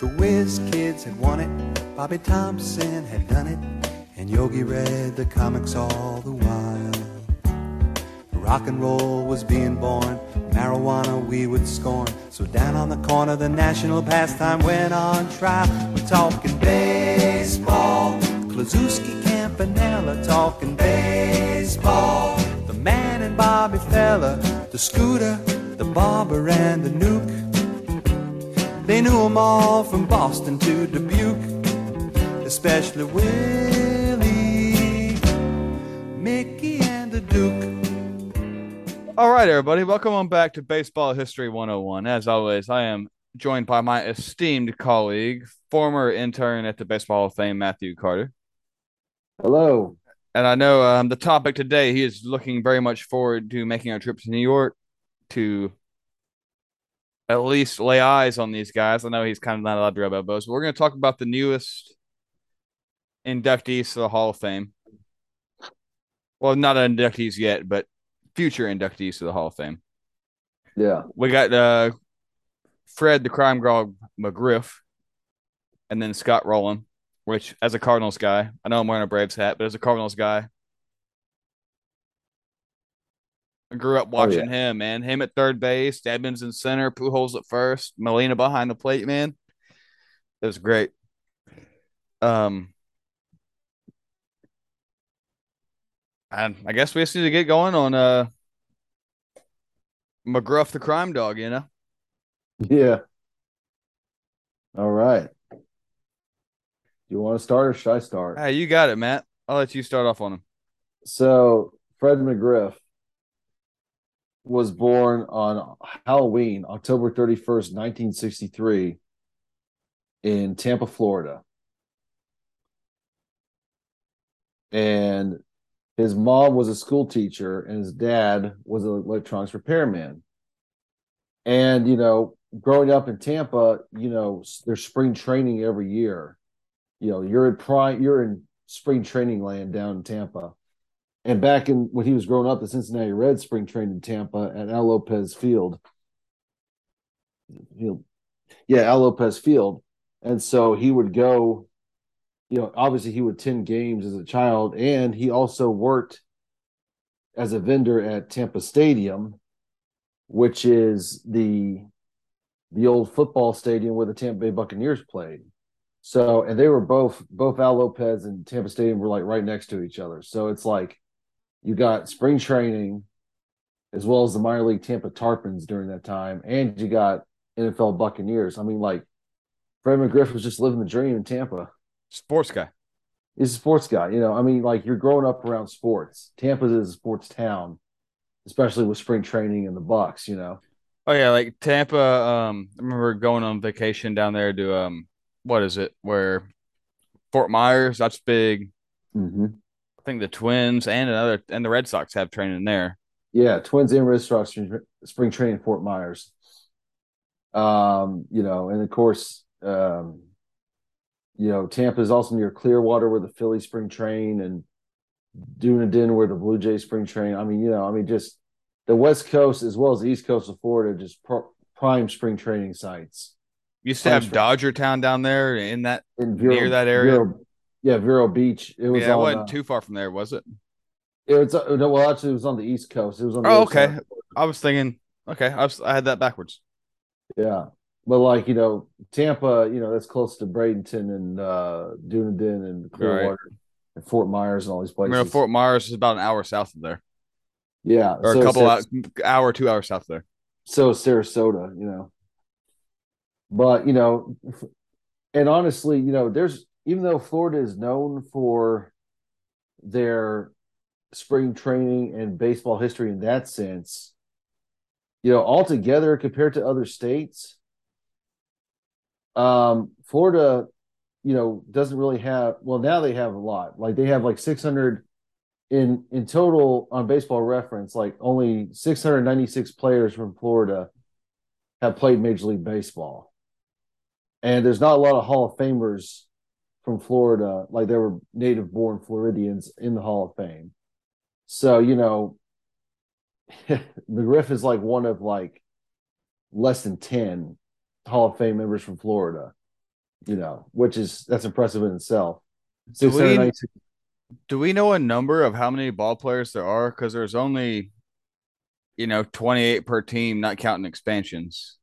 The Whiz Kids had won it, Bobby Thomson had done it, and Yogi read the comics all the while. Rock and roll was being born, marijuana we would scorn. So down on the corner, the national pastime went on trial. We're talking baseball, Kluszewski, Campanella, talking baseball. The man and Bobby Feller, the scooter, the barber, and the Newk. They knew 'em all from Boston to Dubuque, especially Willie, Mickey, and the Duke. All right, everybody, welcome on back to Baseball History 101. As always, I am joined by my esteemed colleague, former intern at the Baseball Hall of Fame, Matthew Carter. Hello. And I know um, the topic today, he is looking very much forward to making our trip to New York to at least lay eyes on these guys. I know he's kind of not allowed to rub elbows, but we're going to talk about the newest inductees to the Hall of Fame. Well, not inductees yet, but future inductees to the Hall of Fame. Yeah. We got uh, Fred the Crime Dog McGriff, and then Scott Rolen, which as a Cardinals guy, I know I'm wearing a Braves hat, but as a Cardinals guy, I grew up watching him, man. Him at third base, Edmonds in center, Pujols at first, Molina behind the plate, man. It was great. Um, and I guess we just need to get going on uh McGruff the crime dog, you know. Yeah. All right. Do you want to start or should I start? Hey, you got it, Matt. I'll let you start off on him. So, Fred McGriff was born on Halloween, October 31st, 1963, in Tampa, Florida. And his mom was a school teacher, and his dad was an electronics repairman. And, you know, growing up in Tampa, you know, there's spring training every year. You know, you're in prime, you're in spring training land down in Tampa. And back in when he was growing up, the Cincinnati Reds spring trained in Tampa at Al Lopez Field. Field. Yeah, Al Lopez Field. And so he would go, you know, obviously he would attend games as a child, and he also worked as a vendor at Tampa Stadium, which is the the old football stadium where the Tampa Bay Buccaneers played. So, and they were both both Al Lopez and Tampa Stadium were like right next to each other. So it's like you got spring training as well as the minor league Tampa Tarpons during that time, and you got NFL Buccaneers. I mean, like Fred McGriff was just living the dream in Tampa. Sports guy. He's a sports guy, you know. I mean, like you're growing up around sports. Tampa is a sports town, especially with spring training and the Bucks, you know. Oh yeah, like Tampa. Um, I remember going on vacation down there to um, what is it? Where Fort Myers? That's big. Mm-hmm. I think the Twins and another and the Red Sox have training there. Yeah, Twins and Red Sox spring training Fort Myers. Um, you know, and of course, um, you know, Tampa is also near Clearwater where the Philly spring train and Dunedin where the Blue Jays spring train. I mean, you know, I mean, just the West Coast as well as the East Coast of Florida, just prime spring training sites. You used to have Dodger Town down there in that in Vero, near that area. Vero, yeah, Vero Beach. It was. Yeah, it wasn't uh, too far from there, was it? It was. Uh, no, well, actually, it was on the East Coast. It was on. oh, okay. I was thinking. Okay, I was. I had that backwards. Yeah, but like you know, Tampa, you know, that's close to Bradenton and uh Dunedin and Clearwater right. and Fort Myers and all these places. Remember, Fort Myers is about an hour south of there. Yeah, or so a couple hour, hour, two hours south of there. So Sarasota, you know. But you know, and honestly, you know, there's even though Florida is known for their spring training and baseball history in that sense, you know, altogether compared to other states, um, Florida, you know, doesn't really have. Well, now they have a lot. Like they have like 600 in in total on Baseball Reference. Like only 696 players from Florida have played Major League Baseball, and there's not a lot of Hall of Famers from Florida. Like there were native born Floridians in the Hall of Fame. So you know, McGriff is like one of like less than ten Hall of Fame members from Florida. You know, which is that's impressive in itself. Do we- Do we know a number of how many ball players there are? Because there's only, you know, 28 per team, not counting expansions.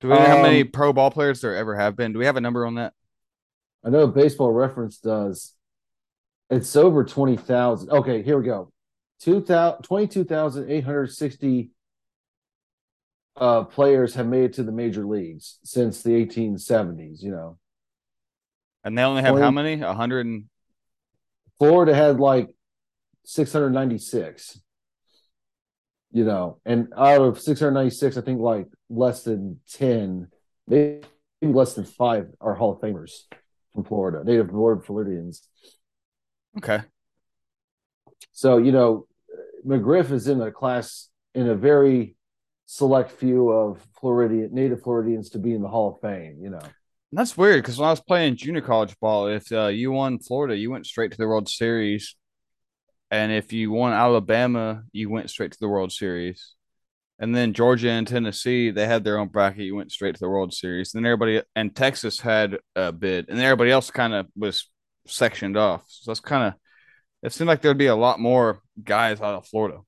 Do we know how many Um, pro ball players there ever have been? Do we have a number on that? I know Baseball Reference does. It's over 20,000. Okay, here we go. 2,000 22,860 uh, players have made it to the major leagues since the 1870s. You know, And they only have how many? A hundred and Florida had like 696. You know, and out of 696, I think like less than 10, maybe less than five are Hall of Famers from Florida, native born Floridians. okay. So, you know, McGriff is in a class in a very select few of Floridian native Floridians to be in the Hall of Fame, you know. And that's weird because when I was playing junior college ball, if uh, you won Florida, you went straight to the World Series. And if you won Alabama, you went straight to the World Series. And then Georgia and Tennessee, they had their own bracket. You went straight to the World Series. Then everybody and Texas had a bid, and everybody else kind of was sectioned off. So that's kind of it seemed like there'd be a lot more guys out of Florida.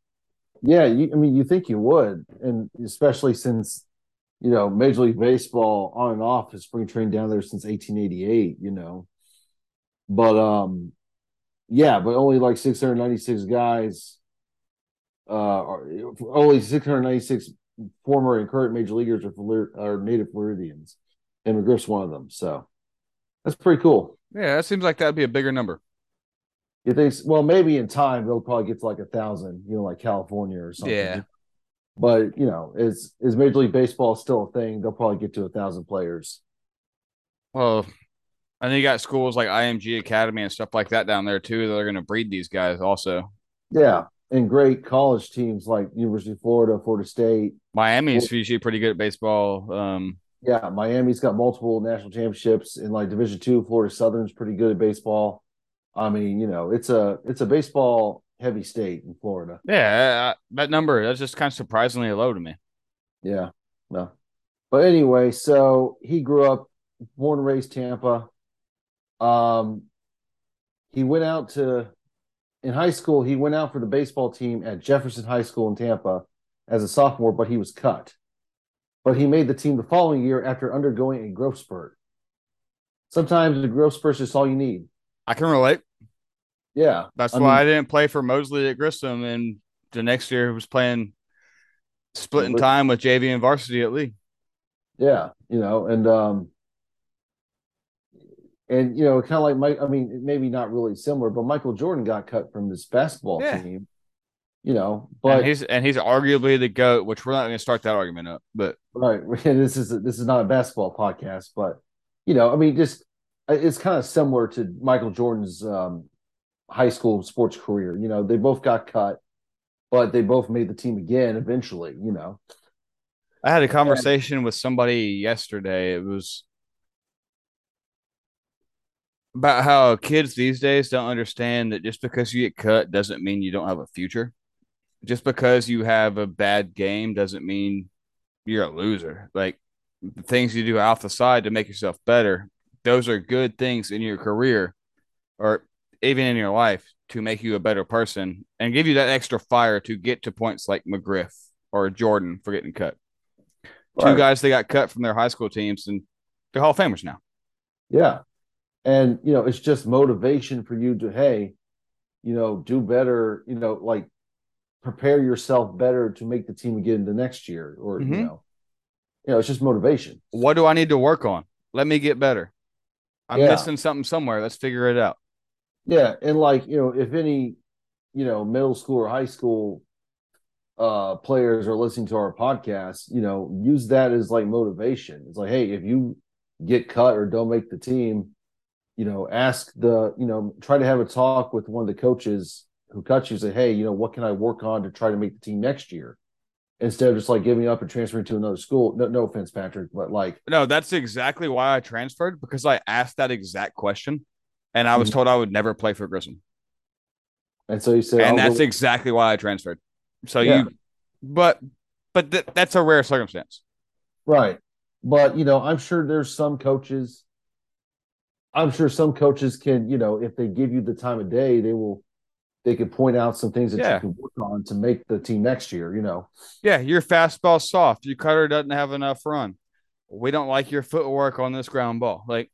Yeah, you, I mean, you think you would, and especially since you know Major League Baseball on and off has spring trained down there since 1888, you know. But um, yeah, but only like 696 guys, uh, only 696 former and current major leaguers are, Flor- are native Floridians, and McGriff's one of them. So that's pretty cool. Yeah, that seems like that'd be a bigger number. You think? Well, maybe in time they'll probably get to like a thousand, you know, like California or something. Yeah. But you know, is is Major League Baseball still a thing? They'll probably get to a thousand players. Well, and then you got schools like IMG Academy and stuff like that down there too that are going to breed these guys also. Yeah, and great college teams like University of Florida, Florida State. Miami's usually pretty good at baseball. Um, Yeah, Miami's got multiple national championships in like Division Two. Florida Southern's pretty good at baseball. I mean, you know, it's a it's a baseball heavy state in Florida. yeah, uh, that number that's just kind of surprisingly low to me. Yeah, no. But anyway, so he grew up, born and raised Tampa. Um, he went out to in high school. He went out for the baseball team at Jefferson High School in Tampa as a sophomore, but he was cut. But he made the team the following year after undergoing a growth spurt. Sometimes the growth spurt is just all you need. I can relate. Yeah, That's I why mean- I didn't play for Mosley at Grissom, and the next year was playing splitting time with JV and varsity at Lee. Yeah, you know, and um and you know, kind of like Mike, I mean, maybe not really similar, but Michael Jordan got cut from this basketball Yeah. team. You know, but and he's and he's arguably the goat, which we're not going to start that argument up. But right, this is this is not a basketball podcast, but you know, I mean, just uh, it's kind of similar to Michael Jordan's um high school sports career. You know, they both got cut, but they both made the team again eventually. You know, I had a conversation with somebody yesterday. It was about how kids these days don't understand that just because you get cut doesn't mean you don't have a future. Just because you have a bad game doesn't mean you're a loser. Like the things you do off the side to make yourself better, those are good things in your career or even in your life to make you a better person and give you that extra fire to get to points like McGriff or Jordan for getting cut two guys that got cut from their high school teams and they're Hall of Famers now. Yeah. And, you know, it's just motivation for you to, hey, you know, do better, you know, like prepare yourself better to make the team again the next year or, you Mhm. know, you know, it's just motivation. What do I need to work on? Let me get better. I'm Yeah. missing something somewhere. Let's figure it out. Yeah. And like, you know, if any, you know, middle school or high school uh players are listening to our podcast, you know, use that as like motivation. It's like, hey, if you get cut or don't make the team, you know, ask the, you know, try to have a talk with one of the coaches who cuts you, say, hey, you know, what can I work on to try to make the team next year? Instead of just like giving up and transferring to another school. No, no offense, Patrick, but like, No, that's exactly why I transferred because I asked that exact question and I was Mhm. told I would never play for Grissom. and so you said, and that's go- exactly why I transferred. So Yeah. you, but, but th- that's a rare circumstance. Right. but you know, I'm sure there's some coaches. I'm sure some coaches can, you know, if they give you the time of day, they will they can point out some things that Yeah. you can work on to make the team next year, you know. Yeah, your fastball soft. Your cutter doesn't have enough run. We don't like your footwork on this ground ball. Like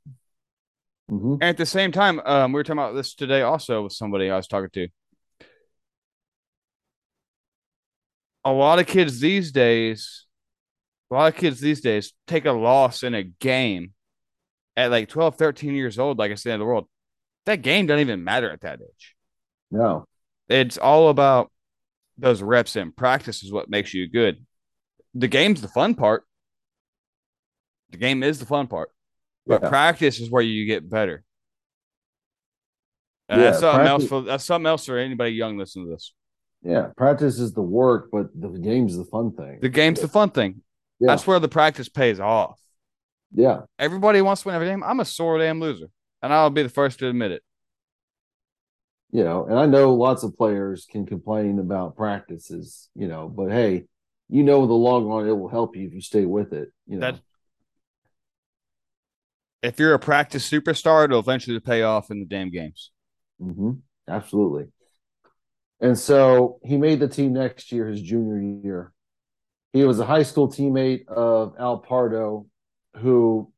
Mhm. and at the same time, um, we were talking about this today also with somebody I was talking to. A lot of kids these days, a lot of kids these days take a loss in a game at like 12, 13 years old, like I said in the world. That game doesn't even matter at that age. No. It's all about those reps and practice is what makes you good. The game's the fun part. The game is the fun part, but Yeah. practice is where you get better. And Yeah, that's something practice- else for that's something else for anybody young listening to this. Yeah, practice is the work, but the game's the fun thing. The game's the fun thing. Yeah. That's where the practice pays off. Yeah, Everybody wants to win every game. I'm a sore damn loser, and I'll be the first to admit it. you know, and I know lots of players can complain about practices, you know, but hey, you know, in the long run, it will help you if you stay with it. You know, That if you're a practice superstar, it'll eventually pay off in the damn games. hmm absolutely. And so he made the team next year, his junior year. He was a high school teammate of Al Pardo, who,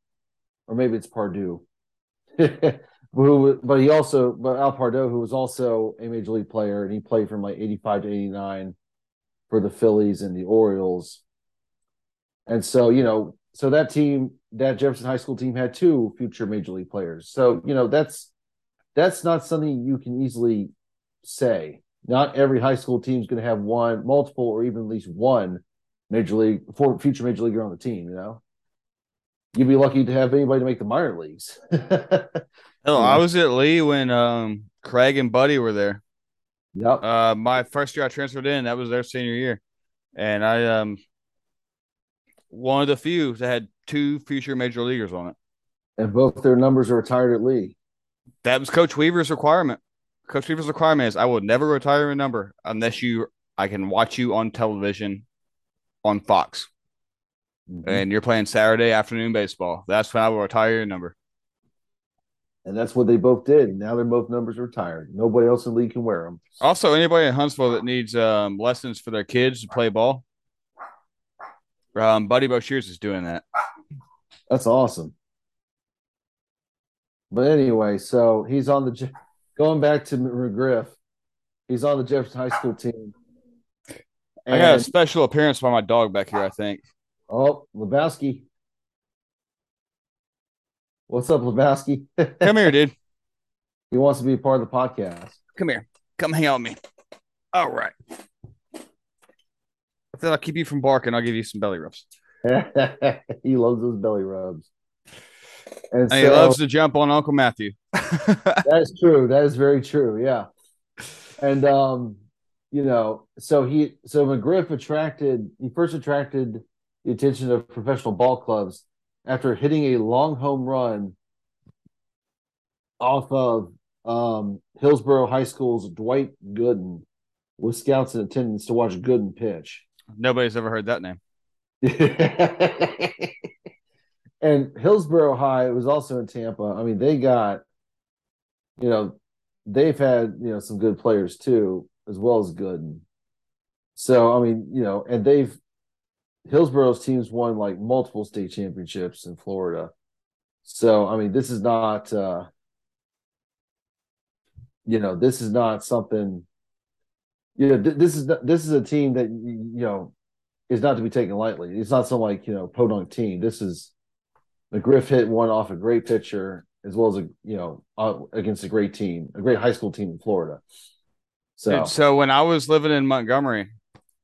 or maybe it's Pardue, who, but he also, but Al Pardo, who was also a major league player, and he played from like 85 to 89 for the Phillies and the Orioles. And so, you know, so that team, that Jefferson High School team had two future major league players. So, you know, that's that's not something you can easily say. Not every high school team is going to have one, multiple, or even at least one major league for future major leaguer on the team. You know, you'd be lucky to have anybody to make the minor leagues. Yeah. I was at Lee when um Craig and Buddy were there. yep. Uh, my first year I transferred in, that was their senior year, and I um one of the few that had two future major leaguers on it. and both their numbers are retired at Lee. That was Coach Weaver's requirement. Coach Weaver's requirement is I will never retire a number unless you I can watch you on television on Fox Mm-hmm. and you're playing Saturday afternoon baseball. That's when I will retire your number. And that's what they both did. Now their both numbers retired. Nobody else in the league can wear them. Also, anybody in Huntsville that needs um, lessons for their kids to play ball, um, Buddy Boshears is doing that. That's awesome. But anyway, so he's on the going back to McGriff. He's on the Jefferson High School team. I got a special appearance by my dog back here. I think. Oh, Lebowski. What's up, Lebowski? Come here, dude. he wants to be a part of the podcast. Come here. Come hang out with me. All right. I thought I'll keep you from barking. I'll give you some belly rubs. he loves those belly rubs. And, And so he loves to jump on Uncle Matthew. that is true. That is very true. Yeah. And um, you know, so he so McGriff attracted he first attracted the attention of professional ball clubs after hitting a long home run off of um Hillsborough High School's Dwight Gooden with scouts in attendance to watch Gooden pitch. Nobody's ever heard that name. and Hillsborough High was also in Tampa. I mean, they got, you know, they've had, you know, some good players too, as well as Gooden. So, I mean, you know, and they've, Hillsborough's teams won like multiple state championships in Florida. So, I mean, this is not, uh, you know, this is not something, you know, th- this is, not, this is a team that, you know, is not to be taken lightly. It's not some like you know podunk team. This is McGriff hit one off a great pitcher as well as a you know uh, against a great team, a great high school team in Florida. So Dude, so when I was living in Montgomery,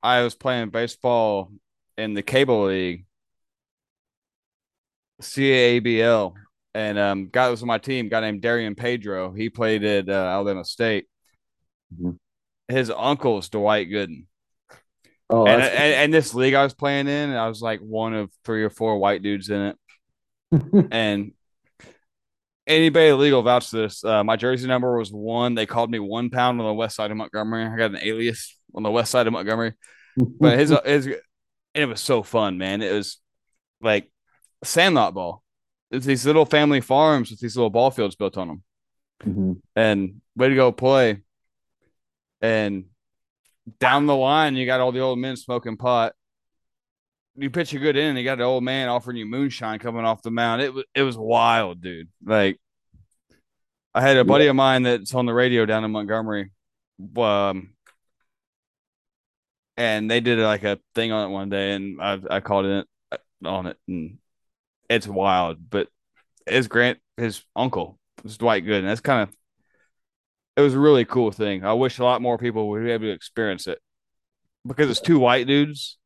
I was playing baseball in the cable league, CAABL, and um, guy that was on my team, guy named Darian Pedro. He played at uh, Alabama State. Mhm. His is Dwight Gooden, oh, and, and and this league I was playing in, I was like one of three or four white dudes in it, and anybody legal vouch this. Uh, my jersey number was one. They called me one pound on the west side of Montgomery. I got an alias on the west side of Montgomery, but his his and it was so fun, man. It was like sandlot ball. It's these little family farms with these little ball fields built on them. Mm-hmm. And way to go play. And down the line, you got all the old men smoking pot. You pitch a good in, you got an old man offering you moonshine coming off the mound. It was it was wild, dude. Like I had a buddy of mine that's on the radio down in Montgomery. Um, and they did like a thing on it one day, and I I called it uh, on it, and it's wild. But his Grant, his uncle was Dwight Gooden, that's kind of it was a really cool thing. I wish a lot more people would be able to experience it because it's two white dudes.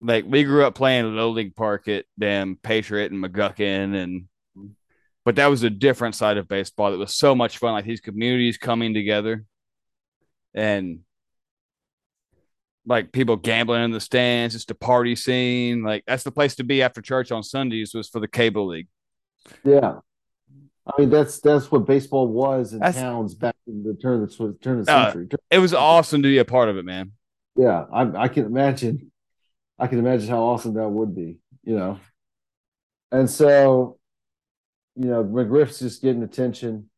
Like we grew up playing low League Park at damn Patriot and McGuckin, and but that was a different side of baseball that was so much fun. Like these communities coming together, and like people gambling in the stands, just a party scene. Like that's the place to be after church on Sundays was for the cable league. Yeah. I mean that's that's what baseball was in that's, towns back in the turn of the turn of the uh, century. it was awesome to be a part of it, man. Yeah, I, I can imagine. I can imagine how awesome that would be, you know. And so, you know, McGriff's just getting attention,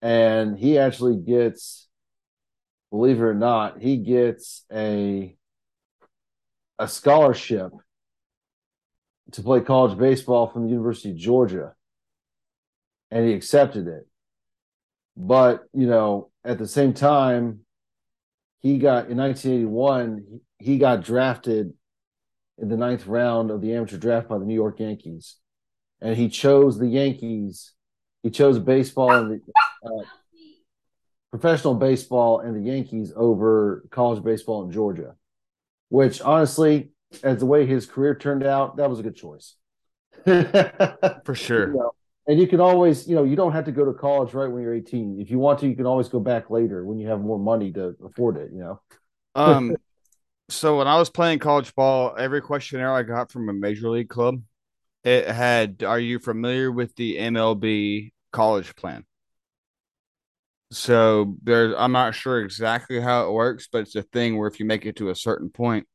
and he actually gets, believe it or not, he gets a a scholarship to play college baseball from the University of Georgia and he accepted it. But, you know, at the same time, he got in 1981, he got drafted in the ninth round of the amateur draft by the New York Yankees. And he chose the Yankees. He chose baseball and the uh, professional baseball and the Yankees over college baseball in Georgia, which honestly, as the way his career turned out, that was a good choice. For sure. You know, and you can always, you know, you don't have to go to college right when you're 18. If you want to, you can always go back later when you have more money to afford it, you know. um so when I was playing college ball, every questionnaire I got from a major league club, it had are you familiar with the MLB college plan? So there I'm not sure exactly how it works, but it's a thing where if you make it to a certain point,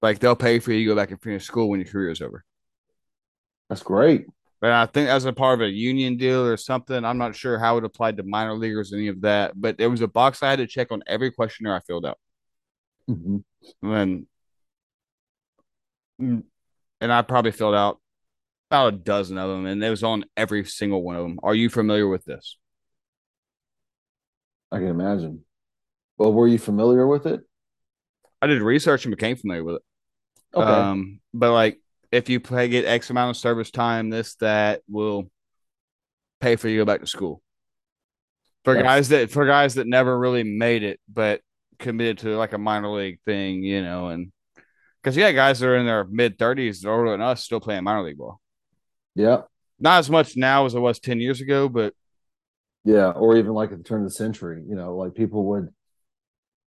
like they'll pay for you to go back and finish school when your career is over. That's great. But I think as a part of a union deal or something, I'm not sure how it applied to minor leaguers, any of that. But there was a box I had to check on every questionnaire I filled out. Mm-hmm. And, mm, and I probably filled out about a dozen of them, and it was on every single one of them. Are you familiar with this? I can imagine. Well, were you familiar with it? I did research and became familiar with it. Okay. Um, but like if you play get X amount of service time, this that will pay for you to go back to school. For That's, guys that for guys that never really made it, but committed to like a minor league thing, you know, and because yeah, guys that are in their mid thirties, older than us, still playing minor league ball. Yeah, not as much now as it was ten years ago, but yeah, or even like at the turn of the century, you know, like people would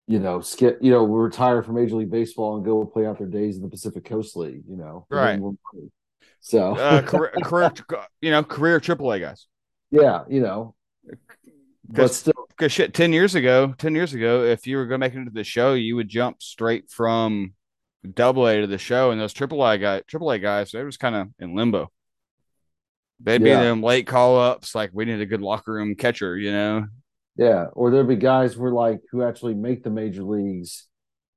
you know, skip, you know, retire from Major League Baseball and go play out their days in the Pacific Coast League, you know. Right. So, uh, career, career, you know, career AAA guys. Yeah, you know, but still, because shit, ten years ago, ten years ago, if you were going to make it into the show, you would jump straight from Double A to the show, and those AAA guy, AAA guys, they was kind of in limbo. They'd be yeah. in them late call ups, like we need a good locker room catcher, you know. Yeah, or there'd be guys who are like who actually make the major leagues,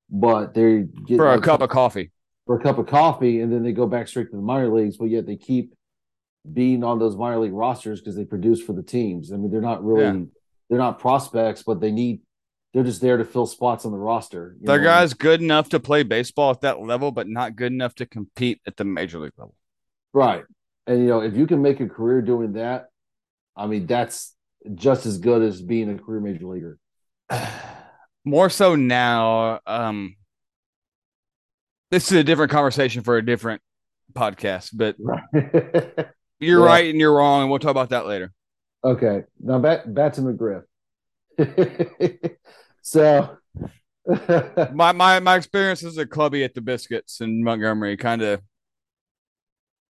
but they get for a cup of coffee. For a cup of coffee, and then they go back straight to the minor leagues, but yet they keep being on those minor league rosters because they produce for the teams. I mean, they're not really yeah. they're not prospects, but they need they're just there to fill spots on the roster. They're know? guys good enough to play baseball at that level, but not good enough to compete at the major league level. Right. And you know, if you can make a career doing that, I mean, that's just as good as being a career major leaguer. More so now. Um, this is a different conversation for a different podcast, but right. you're yeah. right and you're wrong, and we'll talk about that later. Okay, now back back to McGriff. so, my my my experience as a clubby at the Biscuits in Montgomery, kind of,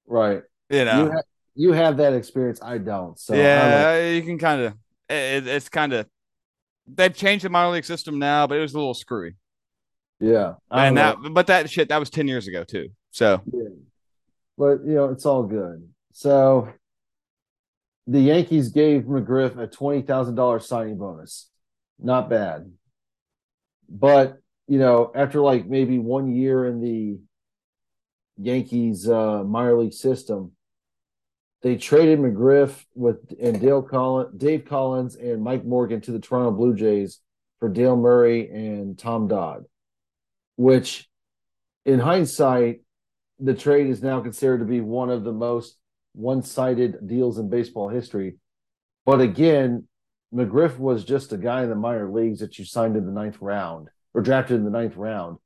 right. You know, you, you have that experience. I don't. So yeah, don't. you can kind of. It, it's kind of. They've changed the minor league system now, but it was a little screwy. Yeah, And that, but that shit, that was 10 years ago too. So. Yeah. but you know it's all good. So the Yankees gave McGriff a twenty thousand dollars signing bonus. Not bad, but you know after like maybe one year in the Yankees uh, minor league system, they traded McGriff with and Dale Collins, Dave Collins, and Mike Morgan to the Toronto Blue Jays for Dale Murray and Tom Dodd, which, in hindsight, the trade is now considered to be one of the most one-sided deals in baseball history. But again, McGriff was just a guy in the minor leagues that you signed in the ninth round or drafted in the ninth round.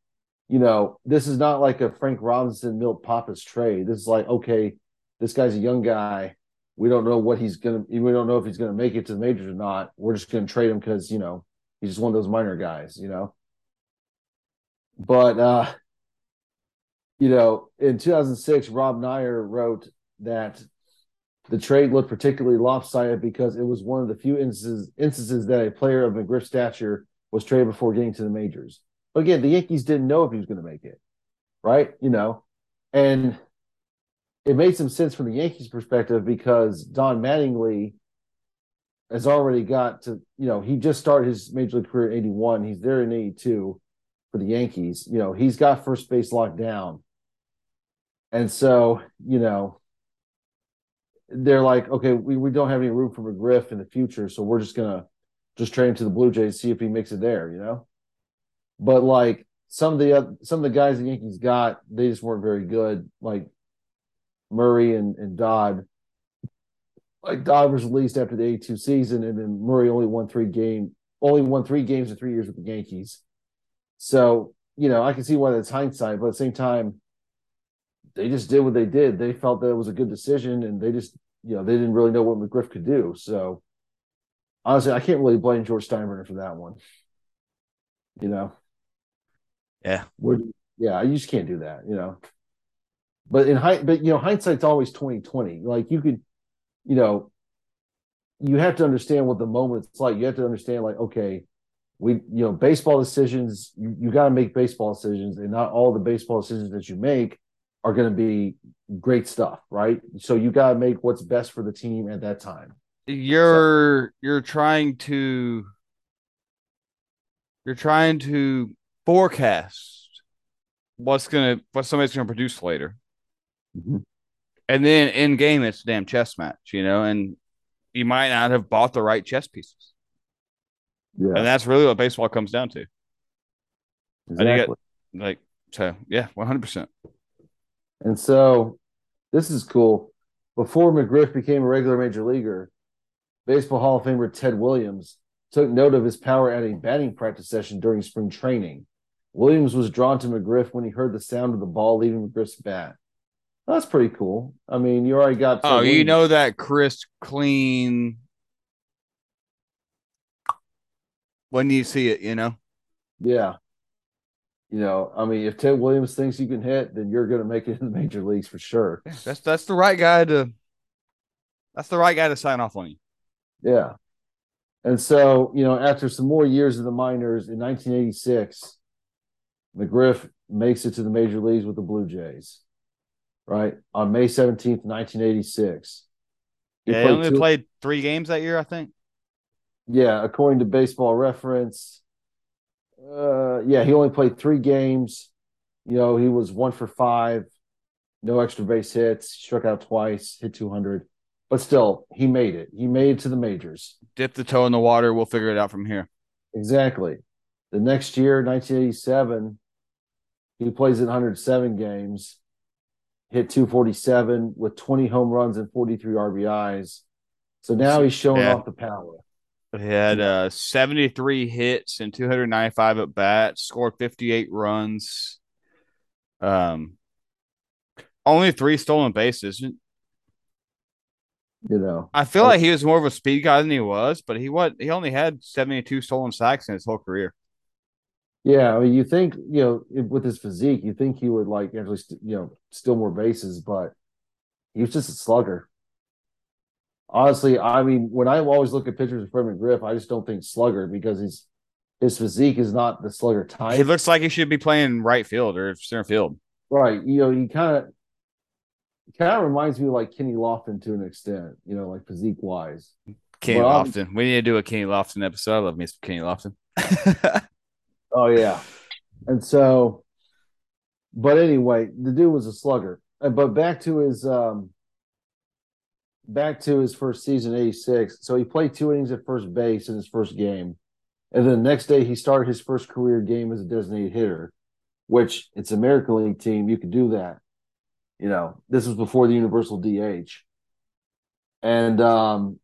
You know, this is not like a Frank Robinson, Milt Pappas trade. This is like, okay, this guy's a young guy. We don't know what he's gonna. We don't know if he's gonna make it to the majors or not. We're just gonna trade him because you know he's just one of those minor guys. You know. But uh, you know, in 2006, Rob Neyer wrote that the trade looked particularly lopsided because it was one of the few instances instances that a player of McGriff's stature was traded before getting to the majors. But again, the Yankees didn't know if he was going to make it, right? You know, and it made some sense from the Yankees' perspective because Don Mattingly has already got to, you know, he just started his major league career in 81. He's there in 82 for the Yankees. You know, he's got first base locked down. And so, you know, they're like, okay, we, we don't have any room for McGriff in the future, so we're just gonna just trade him to the Blue Jays, see if he makes it there, you know. But like some of the uh, some of the guys the Yankees got, they just weren't very good. Like Murray and, and Dodd. Like Dodd was released after the 82 season, and then Murray only won three game, only won three games in three years with the Yankees. So, you know, I can see why that's hindsight, but at the same time, they just did what they did. They felt that it was a good decision, and they just, you know, they didn't really know what McGriff could do. So, honestly, I can't really blame George Steinbrenner for that one. You know, yeah, would yeah, you just can't do that. You know, but in high, but you know, hindsight's always twenty twenty. Like you could, you know, you have to understand what the moment's like. You have to understand, like, okay, we, you know, baseball decisions. You, you got to make baseball decisions, and not all the baseball decisions that you make are going to be great stuff, right? So you got to make what's best for the team at that time. you're you're trying to you're trying to forecast what's gonna what somebody's gonna produce later. Mhm. And then in game it's a damn chess match, you know, and you might not have bought the right chess pieces. Yeah, And that's really what baseball comes down to. Exactly. it- Like so yeah, one hundred percent. And so this is cool. Before McGriff became a regular major leaguer, Baseball Hall of Famer Ted Williams took note of his power at a batting practice session during spring training. Williams was drawn to McGriff when he heard the sound of the ball leaving McGriff's bat. That's pretty cool. I mean, you already got. Oh, you know that crisp, clean when you see it, you know? Yeah. You know, I mean, if Ted Williams thinks you can hit, then you're going to make it in the major leagues for sure. Yeah, that's that's the right guy to that's the right guy to sign off on you. Yeah. And so, you know, after some more years in the minors in 1986, McGriff makes it to the major leagues with the Blue Jays, right? On May 17th, 1986. He Yeah, he played only two- played three games that year, I think. Yeah, according to baseball reference. Uh, yeah, he only played three games. You know, he was one for five, no extra base hits, struck out twice, hit 200. But still, he made it. He made it to the majors. Dip the toe in the water. We'll figure it out from here. Exactly. The next year, 1987, he plays in 107 games, hit 247 with 20 home runs and 43 RBIs. So now he's showing Yeah. off the power. He had uh, 73 hits and 295 at bats, scored 58 runs. Um, only three stolen bases. You know, I feel like he was more of a speed guy than he was, but he what he only had 72 stolen sacks in his whole career. Yeah. I mean, you think you know with his physique, you think he would like actually st- you know steal more bases, but he was just a slugger. Honestly, I mean, when I always look at pictures of Fred McGriff, I just don't think slugger because he's his physique is not the slugger type. He looks like he should be playing right field or center field. right. You know, he kind of kind of reminds me of like Kenny Lofton to an extent. You know, like physique wise. Kenny I'm- Lofton. We need to do a Kenny Lofton episode. I love me some Kenny Lofton. Oh yeah. And so, but anyway, the dude was a slugger. But back to his um, back to his first season, eighty six. So he played two innings at first base in his first game, and then the next day he started his first career game as a designated hitter, which it's American League team. You could do that. You know, this was before the universal DH, and um,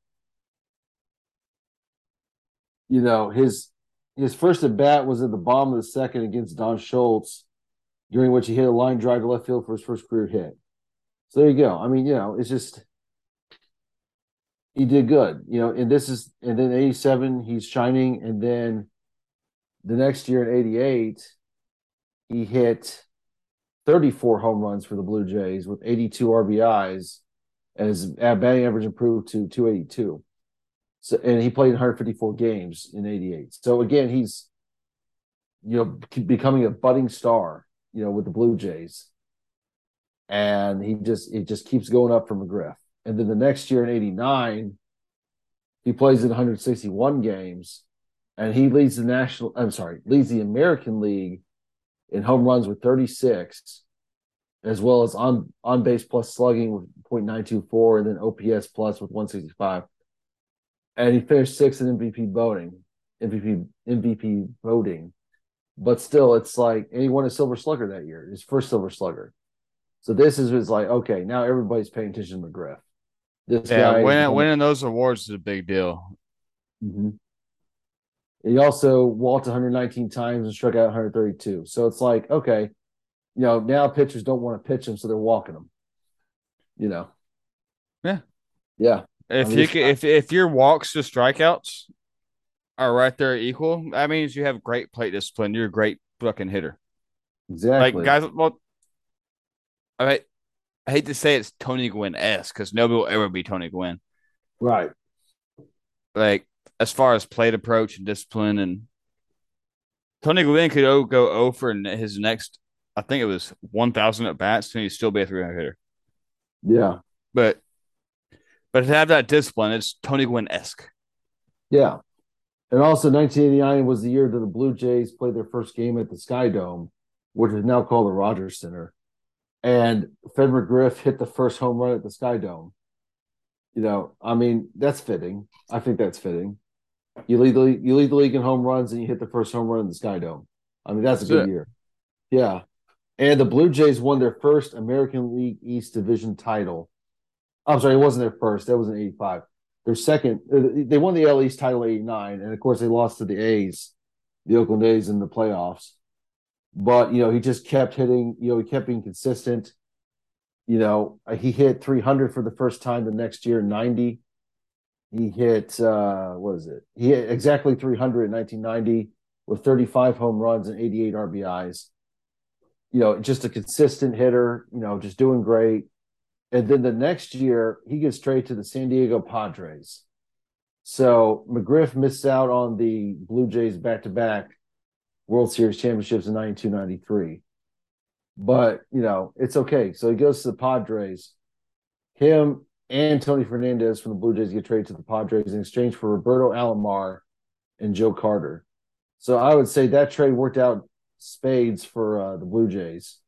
you know his his first at bat was at the bottom of the second against Don Schultz, during which he hit a line drive to left field for his first career hit. So there you go. I mean, you know, it's just he did good, you know, and this is and then 87, he's shining, and then the next year in 88, he hit 34 home runs for the Blue Jays with 82 RBIs, his batting average improved to 282. So, and he played 154 games in 88. So again, he's you know becoming a budding star, you know, with the Blue Jays. And he just it just keeps going up for McGriff. And then the next year in 89, he plays in 161 games and he leads the national I'm sorry, leads the American League in home runs with 36 as well as on on base plus slugging with .924 and then OPS plus with 165 and he finished sixth in MVP voting, MVP MVP voting. But still, it's like, and he won a Silver Slugger that year, his first Silver Slugger. So this is was like, okay, now everybody's paying attention to McGriff. This Yeah, guy, winning, winning those awards is a big deal. Mhm. He also walked 119 times and struck out 132. So it's like, okay, you know, now pitchers don't want to pitch him, so they're walking him. You know. Yeah. Yeah. If you can, if if your walks to strikeouts are right there equal, that means you have great plate discipline. You're a great fucking hitter. Exactly. Like guys, well, I mean, I hate to say it's Tony Gwynn s because nobody will ever be Tony Gwynn. right. Like as far as plate approach and discipline, and Tony Gwynn could go over in his next. I think it was one thousand at bats, and he'd still be a three hundred hitter. Yeah. But but to have that discipline, it's Tony Gwynn esque. Yeah. And also 1989 was the year that the Blue Jays played their first game at the Sky Dome, which is now called the Rogers Center. And Fred McGriff hit the first home run at the Sky Dome. You know, I mean, that's fitting. I think that's fitting. You lead the league, you lead the league in home runs and you hit the first home run in the Sky Dome. I mean, that's a That's good it. year. Yeah. And the Blue Jays won their first American League East Division title. I'm sorry, it wasn't their first. That was in 85 their second uh, they won the L East title 89 and of course they lost to the A's the Oakland A's in the playoffs. But you know he just kept hitting you know he kept being consistent. You know uh, he hit 300 for the first time the next year 90 he hit uh what is it? He hit exactly 300 in 1990 with 35 home runs and 88 RBIs you know just a consistent hitter you know just doing great and then the next year, he gets traded to the San Diego Padres. So McGriff missed out on the Blue Jays back to back World Series championships in 92 93. But, you know, it's okay. So he goes to the Padres. Him and Tony Fernandez from the Blue Jays get traded to the Padres in exchange for Roberto Alomar and Joe Carter. So I would say that trade worked out spades for uh, the Blue Jays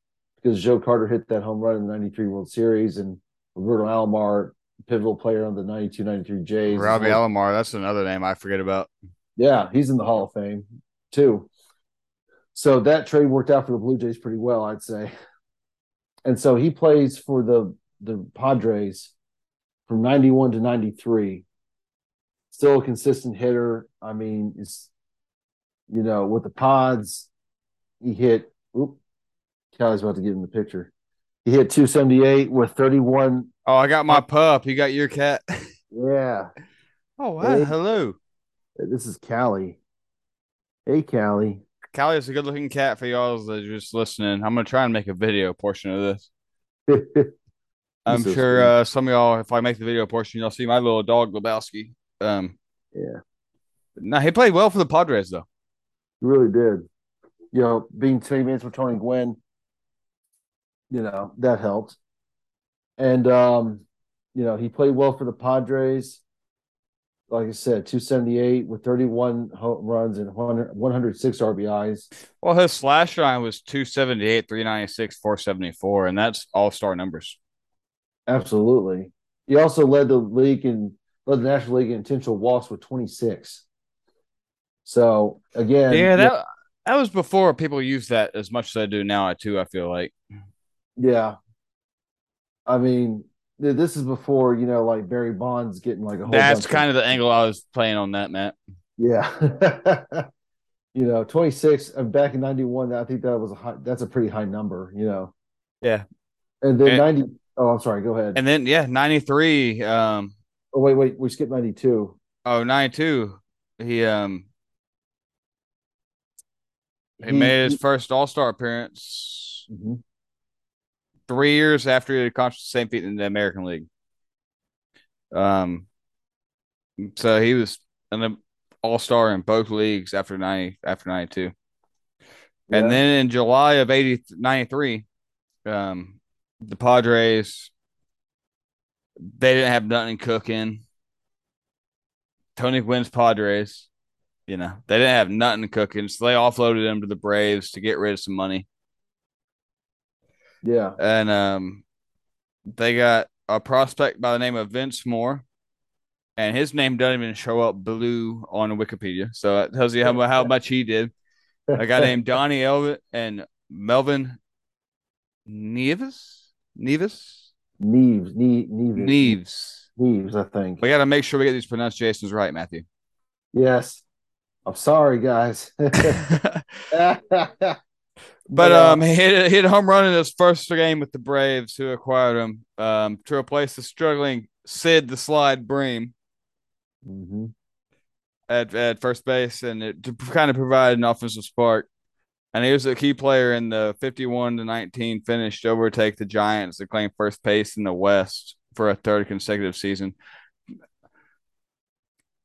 because Joe Carter hit that home run in the 93 World Series and Roberto Alomar, pivotal player on the 92 93 Jays. Robbie Alomar, that's another name I forget about. Yeah, he's in the Hall of Fame too. So that trade worked out for the Blue Jays pretty well, I'd say. And so he plays for the the Padres from 91 to 93. Still a consistent hitter. I mean, it's you know, with the pods, he hit oop, Callie's about to get in the picture. He hit 278 with 31. Oh, I got my pup. You got your cat. Yeah. Oh wow. Hey. Hello. This is Callie. Hey Callie. Callie is a good looking cat for y'all that are just listening. I'm gonna try and make a video portion of this. I'm sure uh, some of y'all, if I make the video portion, you'll see my little dog Lebowski. Um, Yeah. no, he played well for the Padres though. He really did. You know, being teammates with Tony Gwynn, you know, that helped. And um, you know, he played well for the Padres. Like I said, 278 with 31 home runs and 100, 106 RBIs. Well, his slash line was 278, 396, 474, and that's all star numbers. Absolutely. He also led the league in led the National League in intentional walks with 26. So again, Yeah, that that was before people used that as much as I do now I too, I feel like. Yeah. I mean, this is before you know, like Barry Bonds getting like a whole. That's kind of the angle I was playing on that, Matt. yeah. you know, 26 uh, back in 91. I think that was a high, that's a pretty high number. You know, Yeah. and then And- 90. Oh, I'm sorry. Go ahead. And then yeah, 93 um oh, wait, wait. We skipped 92. oh 92 he um he, He- made his first All-Star appearance Mhm. 3 years after he accomplished the same feat in the American League. Um so he was an All-Star in both leagues after 90 after 92. Yeah. And then in July of 80, 93, um, the Padres, they didn't have nothing cooking. Tony Gwynn's Padres, you know, they didn't have nothing cooking. So they offloaded him to the Braves to get rid of some money. Yeah. And um, they got a prospect by the name of Vince Moore. And his name doesn't even show up blue on Wikipedia. So that tells you how, how much he did. A guy named Donnie Elliott and Melvin Nevis? Nevis? Neves, ne- Neves, Neves. Neves, I think. We got to make sure we get these pronunciations right, Matthew. Yes. I'm sorry, guys. But uh, um, he hit, hit a home run in his first game with the Braves, who acquired him um, to replace the struggling Sid the Slide Bream mhm. at, at first base, and it to kind of provide an offensive spark. And he was a key player in the 51 to 19 finish to overtake the Giants to claim first place in the West for a third consecutive season.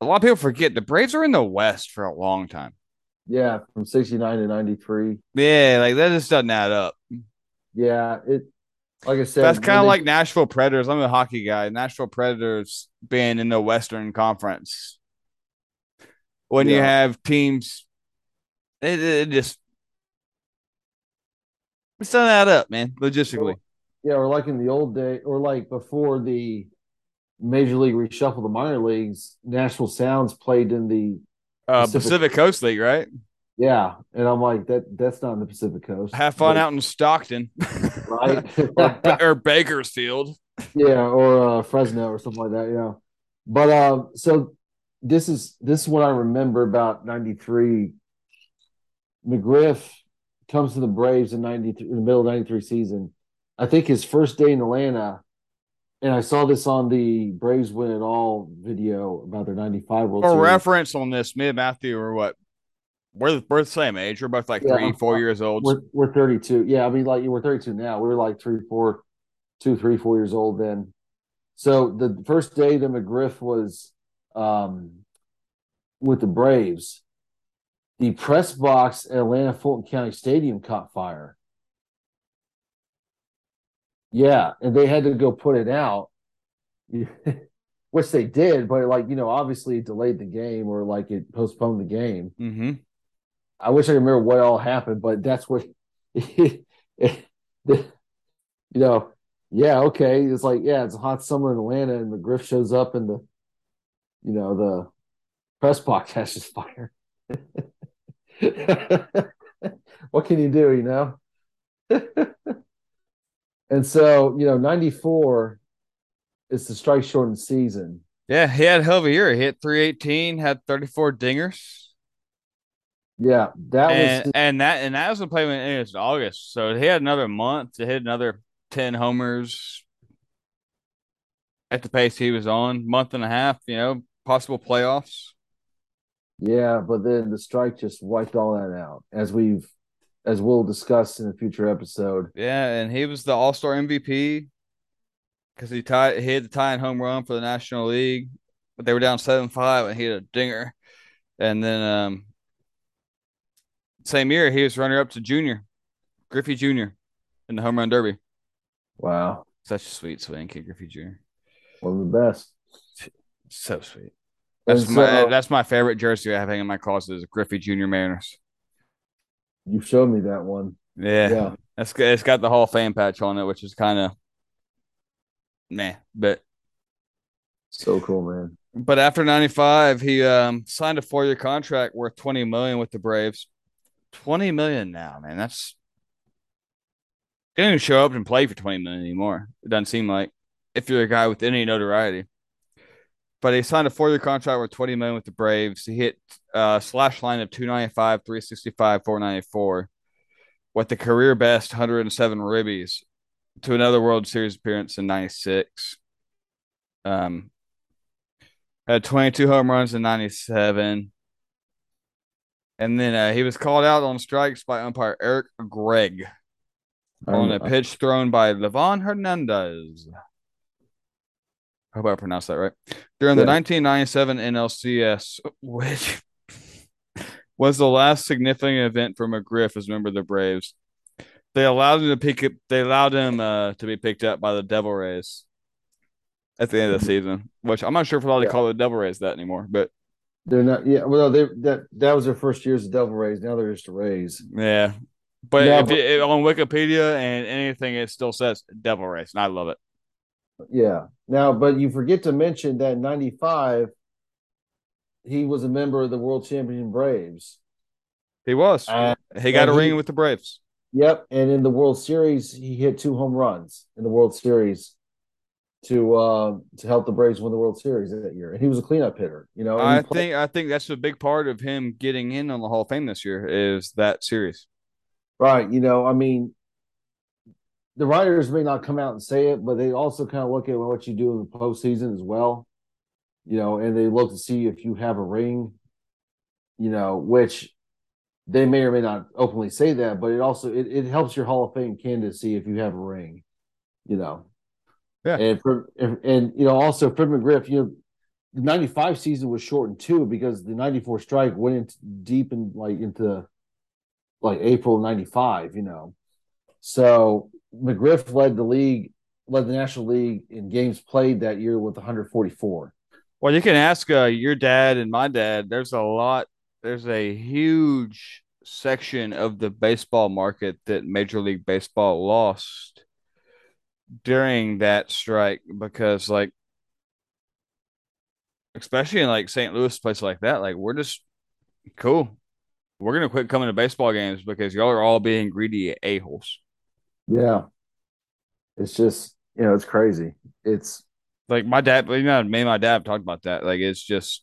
A lot of people forget the Braves were in the West for a long time. Yeah, from 69 to 93. Yeah, like that just doesn't add up. Yeah, it like I said, That's kind of they- like Nashville Predators. I'm a hockey guy. Nashville Predators being in the Western Conference. When you have teams, it, it just it's doesn't add up, man. Logistically, yeah, or like in the old day, or like before the Major League reshuffle, the minor leagues, Nashville Sounds played in the uh, Pacific- Pacific Coast League, right? yeah, and I'm like that that's not in the Pacific Coast. Have fun But- out in Stockton right? or, or Bakersfield. yeah, or uh, Fresno or something like that. Yeah, but uh, so this is this is what I remember about '93. McGriff comes to the Braves in '93, in the middle of '93 season. I think his first day in Atlanta, and I saw this on the Braves Win It All video about their '95 World For Series. reference on this, me and Matthew are what? We're, we're the same age. We're both like Yeah. three, four years old. We're we're 32. Yeah, I mean, like we're 32 now. We were like three, four, two, three, four years old then. So the first day that McGriff was um, with the Braves, the press box at Atlanta Fulton County Stadium caught fire. Yeah, and they had to go put it out, which they did, but like you know, obviously it delayed the game or like it postponed the game. mm-hmm. I wish I could remember what all happened, but that's what you know. Yeah, okay. It's like, yeah, it's a hot summer in Atlanta, and McGriff shows up, and the you know the press box catches fire. what can you do, you know? And so, you know, '94 is the strike shortened season. Yeah, he had a hell of a year. He hit 318, had 34 dingers. Yeah, that and was and that and that was a play when it was August, so he had another month to hit another ten homers at the pace he was on, month and a half. You know, possible playoffs. Yeah, but then the strike just wiped all that out, as we've as we'll discuss in a future episode. Yeah, and he was the All Star MVP because he tied he had the tying home run for the National League, but they were down seven five and he had a dinger, and then um same year he was runner up to Junior Griffey Jr. in the home run derby. Wow, Such a sweet swing, Kid Griffey Jr. one of the best. So sweet. That's And my that's my favorite jersey I have hanging in my closet is Griffey Jr. Mariners. You showed me that one. Yeah, Yeah. that's good. It's got the Hall of Fame patch on it, which is kind of meh. But So cool, man. but after '95, he um, signed a four-year contract worth 20 million with the Braves. 20 million now, man. That's didn't even show up and play for 20 million anymore. It doesn't seem like if you're a guy with any notoriety. But he signed a four-year contract worth 20 million with the Braves. He hit uh, slash line of 295, 365, 494 with the career best 107 ribbies to another World Series appearance in 96. Um, had 22 home runs in 97. And then uh, he was called out on strikes by umpire Eric Gregg on a pitch thrown by Levon Hernandez. I hope I pronounced that right. During the 1997 NLCS, which was the last significant event for McGriff as a member of the Braves. They allowed him to pick up, they allowed him uh, to be picked up by the Devil Rays at the end of the season, which I'm not sure if we're allowed to Yeah. call the Devil Rays that anymore, but They're not. Yeah. Well, they that that was their first year as the Devil Rays. Now they're just the Rays. yeah. But, Yeah, if but- it, on Wikipedia and anything, it still says Devil Rays, and I love it. Yeah. Now, but you forget to mention that in '95, he was a member of the World Champion Braves. He was. And- he got a he- ring with the Braves. Yep. And in the World Series, he hit two home runs in the World Series to uh, to help the Braves win the World Series that year. And he was a cleanup hitter. You know. I played- think I think that's a big part of him getting in on the Hall of Fame this year is that series. Right. You know, I mean, the writers may not come out and say it, but they also kind of look at what you do in the postseason as well. You know, and they look to see if you have a ring, you know, which they may or may not openly say that, but it also it, it helps your Hall of Fame candidacy if you have a ring, you know. Yeah. And for and, and you know, also Fred McGriff, you know, the 95 season was shortened too because the 94 strike went into deep in like into like April 95, you know. So McGriff led the league, led the National League in games played that year with 144. Well, you can ask uh, your dad and my dad. There's a lot. There's a huge section of the baseball market that Major League Baseball lost during that strike because, like, especially in like St. Louis, place like that, like we're just cool. We're gonna quit coming to baseball games because y'all are all being greedy a holes. Yeah. It's just, you know, it's crazy. It's like my dad, you know, me and my dad talked about that. Like it's just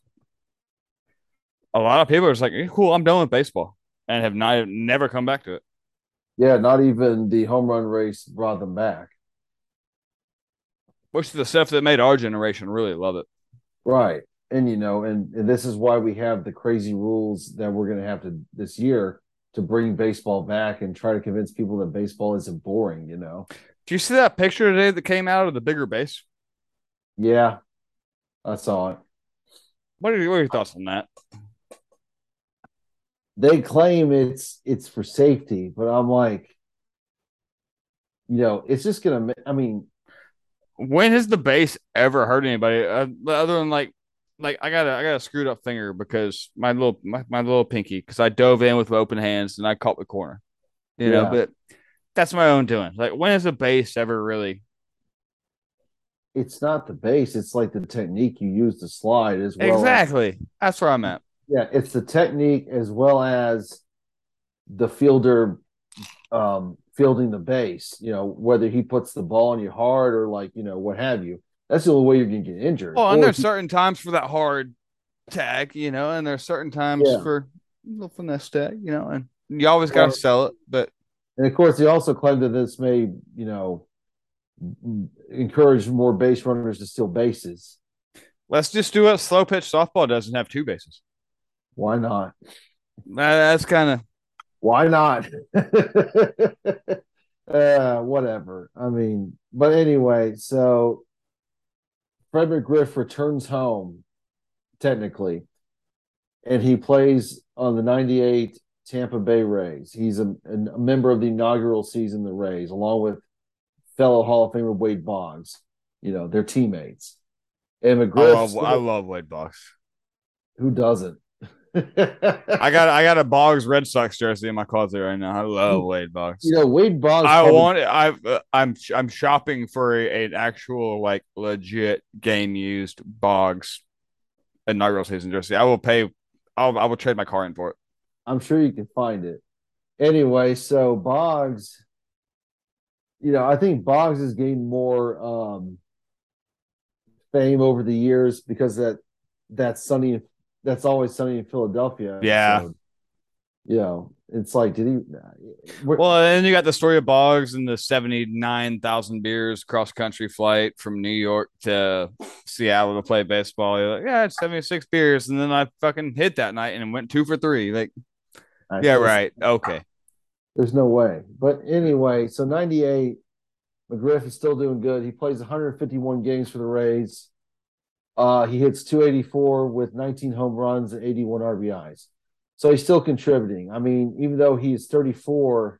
a lot of people are just like, "Eh, cool, I'm done with baseball, and have not never come back to it. yeah, not even the home run race brought them back. Which is the stuff that made our generation really love it. Right. And you know, and, and this is why we have the crazy rules that we're gonna have to this year to bring baseball back and try to convince people that baseball isn't boring, you know. Do you see that picture today that came out of the bigger base? Yeah. I saw it. What are, your- what are your thoughts on that? they claim it's it's for safety, but I'm like, you know, it's just gonna. I mean, When has the base ever hurt anybody uh, other than like, like I got a I got a screwed up finger because my little my, my little pinky because I dove in with open hands and I caught the corner, you know. But that's my own doing. Like when is a base ever really? it's not the base; it's like the technique you use to slide as well. as- exactly. That's where I'm at. yeah, it's the technique as well as the fielder um fielding the base. You know, whether he puts the ball on you hard or like you know what have you. That's the only way you're gonna get injured. Well, and Or there's if you- certain times for that hard tag, you know, and there's certain times Yeah. for a little finesse tag, you know, and you always got to Well- sell it. But And of course, they also claim that this may, you know, encourage more base runners to steal bases. let's just do what slow pitch softball does and have two bases. Why not? That's kind of Why not? uh, whatever. I mean, but anyway, so Fred McGriff returns home, technically, and he plays on the 98 Tampa Bay Rays. He's a, a member of the inaugural season the Rays, along with fellow Hall of Famer Wade Boggs. You know, they're teammates. And McGriff, I love, I love Wade Boggs. who doesn't? I got I got a Boggs Red Sox jersey in my closet right now. I love Wade Boggs. you know, Wade Boggs. I probably- want I uh, I'm I'm shopping for a, an actual like legit game used Boggs inaugural season jersey. I will pay. I'll I will trade my car in for it. I'm sure you can find it. Anyway, so Boggs, you know, I think Boggs has gained more um, fame over the years because that that sunny. That's always sunny in Philadelphia. Yeah. So, you know, it's like, did he? Well, and you got the story of Boggs and the seventy nine thousand beers cross country flight from New York to Seattle to play baseball. You're like, yeah, it's seventy six beers, and then I fucking hit that night and went two for three. Like, I- yeah, right, okay. There's no way. But anyway, so 98, McGriff is still doing good. He plays 151 games for the Rays. Uh, he hits 284 with 19 home runs and 81 RBIs. So he's still contributing. I mean, even though he is 34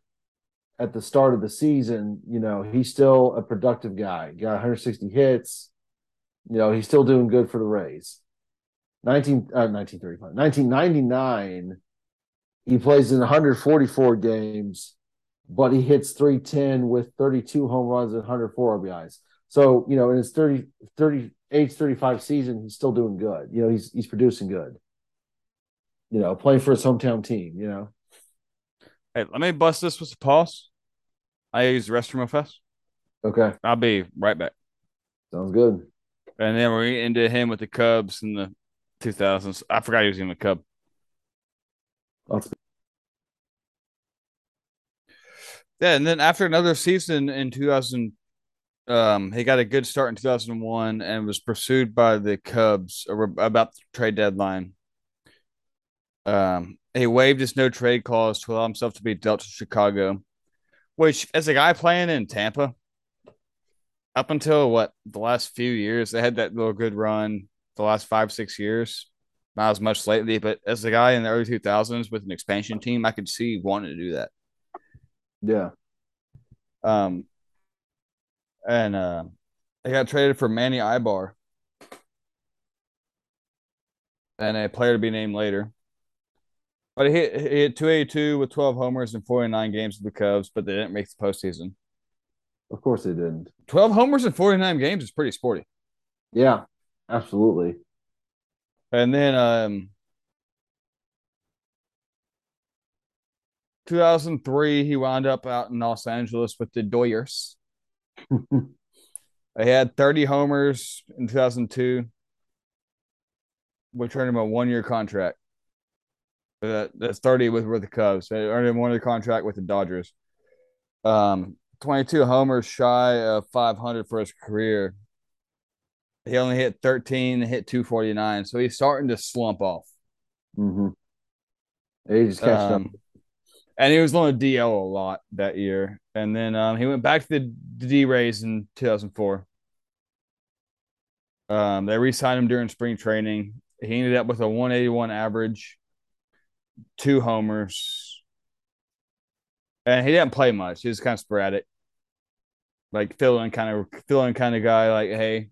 at the start of the season, you know, he's still a productive guy. Got 160 hits. You know, he's still doing good for the Rays. 19 uh, 1935. 1999 he plays in 144 games, but he hits 310 with 32 home runs and 104 RBIs. So, you know, in his 30, 30 age 35 season, he's still doing good. You know, he's he's producing good. You know, playing for his hometown team, you know. Hey, let me bust this with a pause. I use the restroom real fast. Okay. I'll be right back. Sounds good. And then we're into him with the Cubs in the 2000s. I forgot he was even a Cub. That's Yeah, and then after another season in 2000, um, he got a good start in 2001 and was pursued by the Cubs about the trade deadline. Um, he waived his no trade clause to allow himself to be dealt to Chicago, which, as a guy playing in Tampa, up until what the last few years, they had that little good run the last five, six years. Not as much lately, but as a guy in the early 2000s with an expansion team, I could see wanting to do that. yeah. Um, and uh, they got traded for Manny Aybar and a player to be named later. But he hit, he hit 282 with 12 homers in 49 games with the Cubs, but they didn't make the postseason. Of course they didn't. 12 homers in 49 games is pretty sporty. Yeah, absolutely. And then um 2003 he wound up out in Los Angeles with the Doyers. They had 30 homers in 2002, which earned him a one-year contract. That that's 30 with with the Cubs. They earned him one year contract with the Dodgers. Um, 22 homers shy of 500 for his career. He only hit 13 and hit 249, so he's starting to slump off. Mm-hmm. Is catching Um, and he was on the DL a lot that year. And then um, he went back to the D Rays in 2004. Um, they re-signed him during spring training. He ended up with a 181 average, two homers, and he didn't play much. He was kind of sporadic, like fill in kind of fill in kind of guy. Like, hey,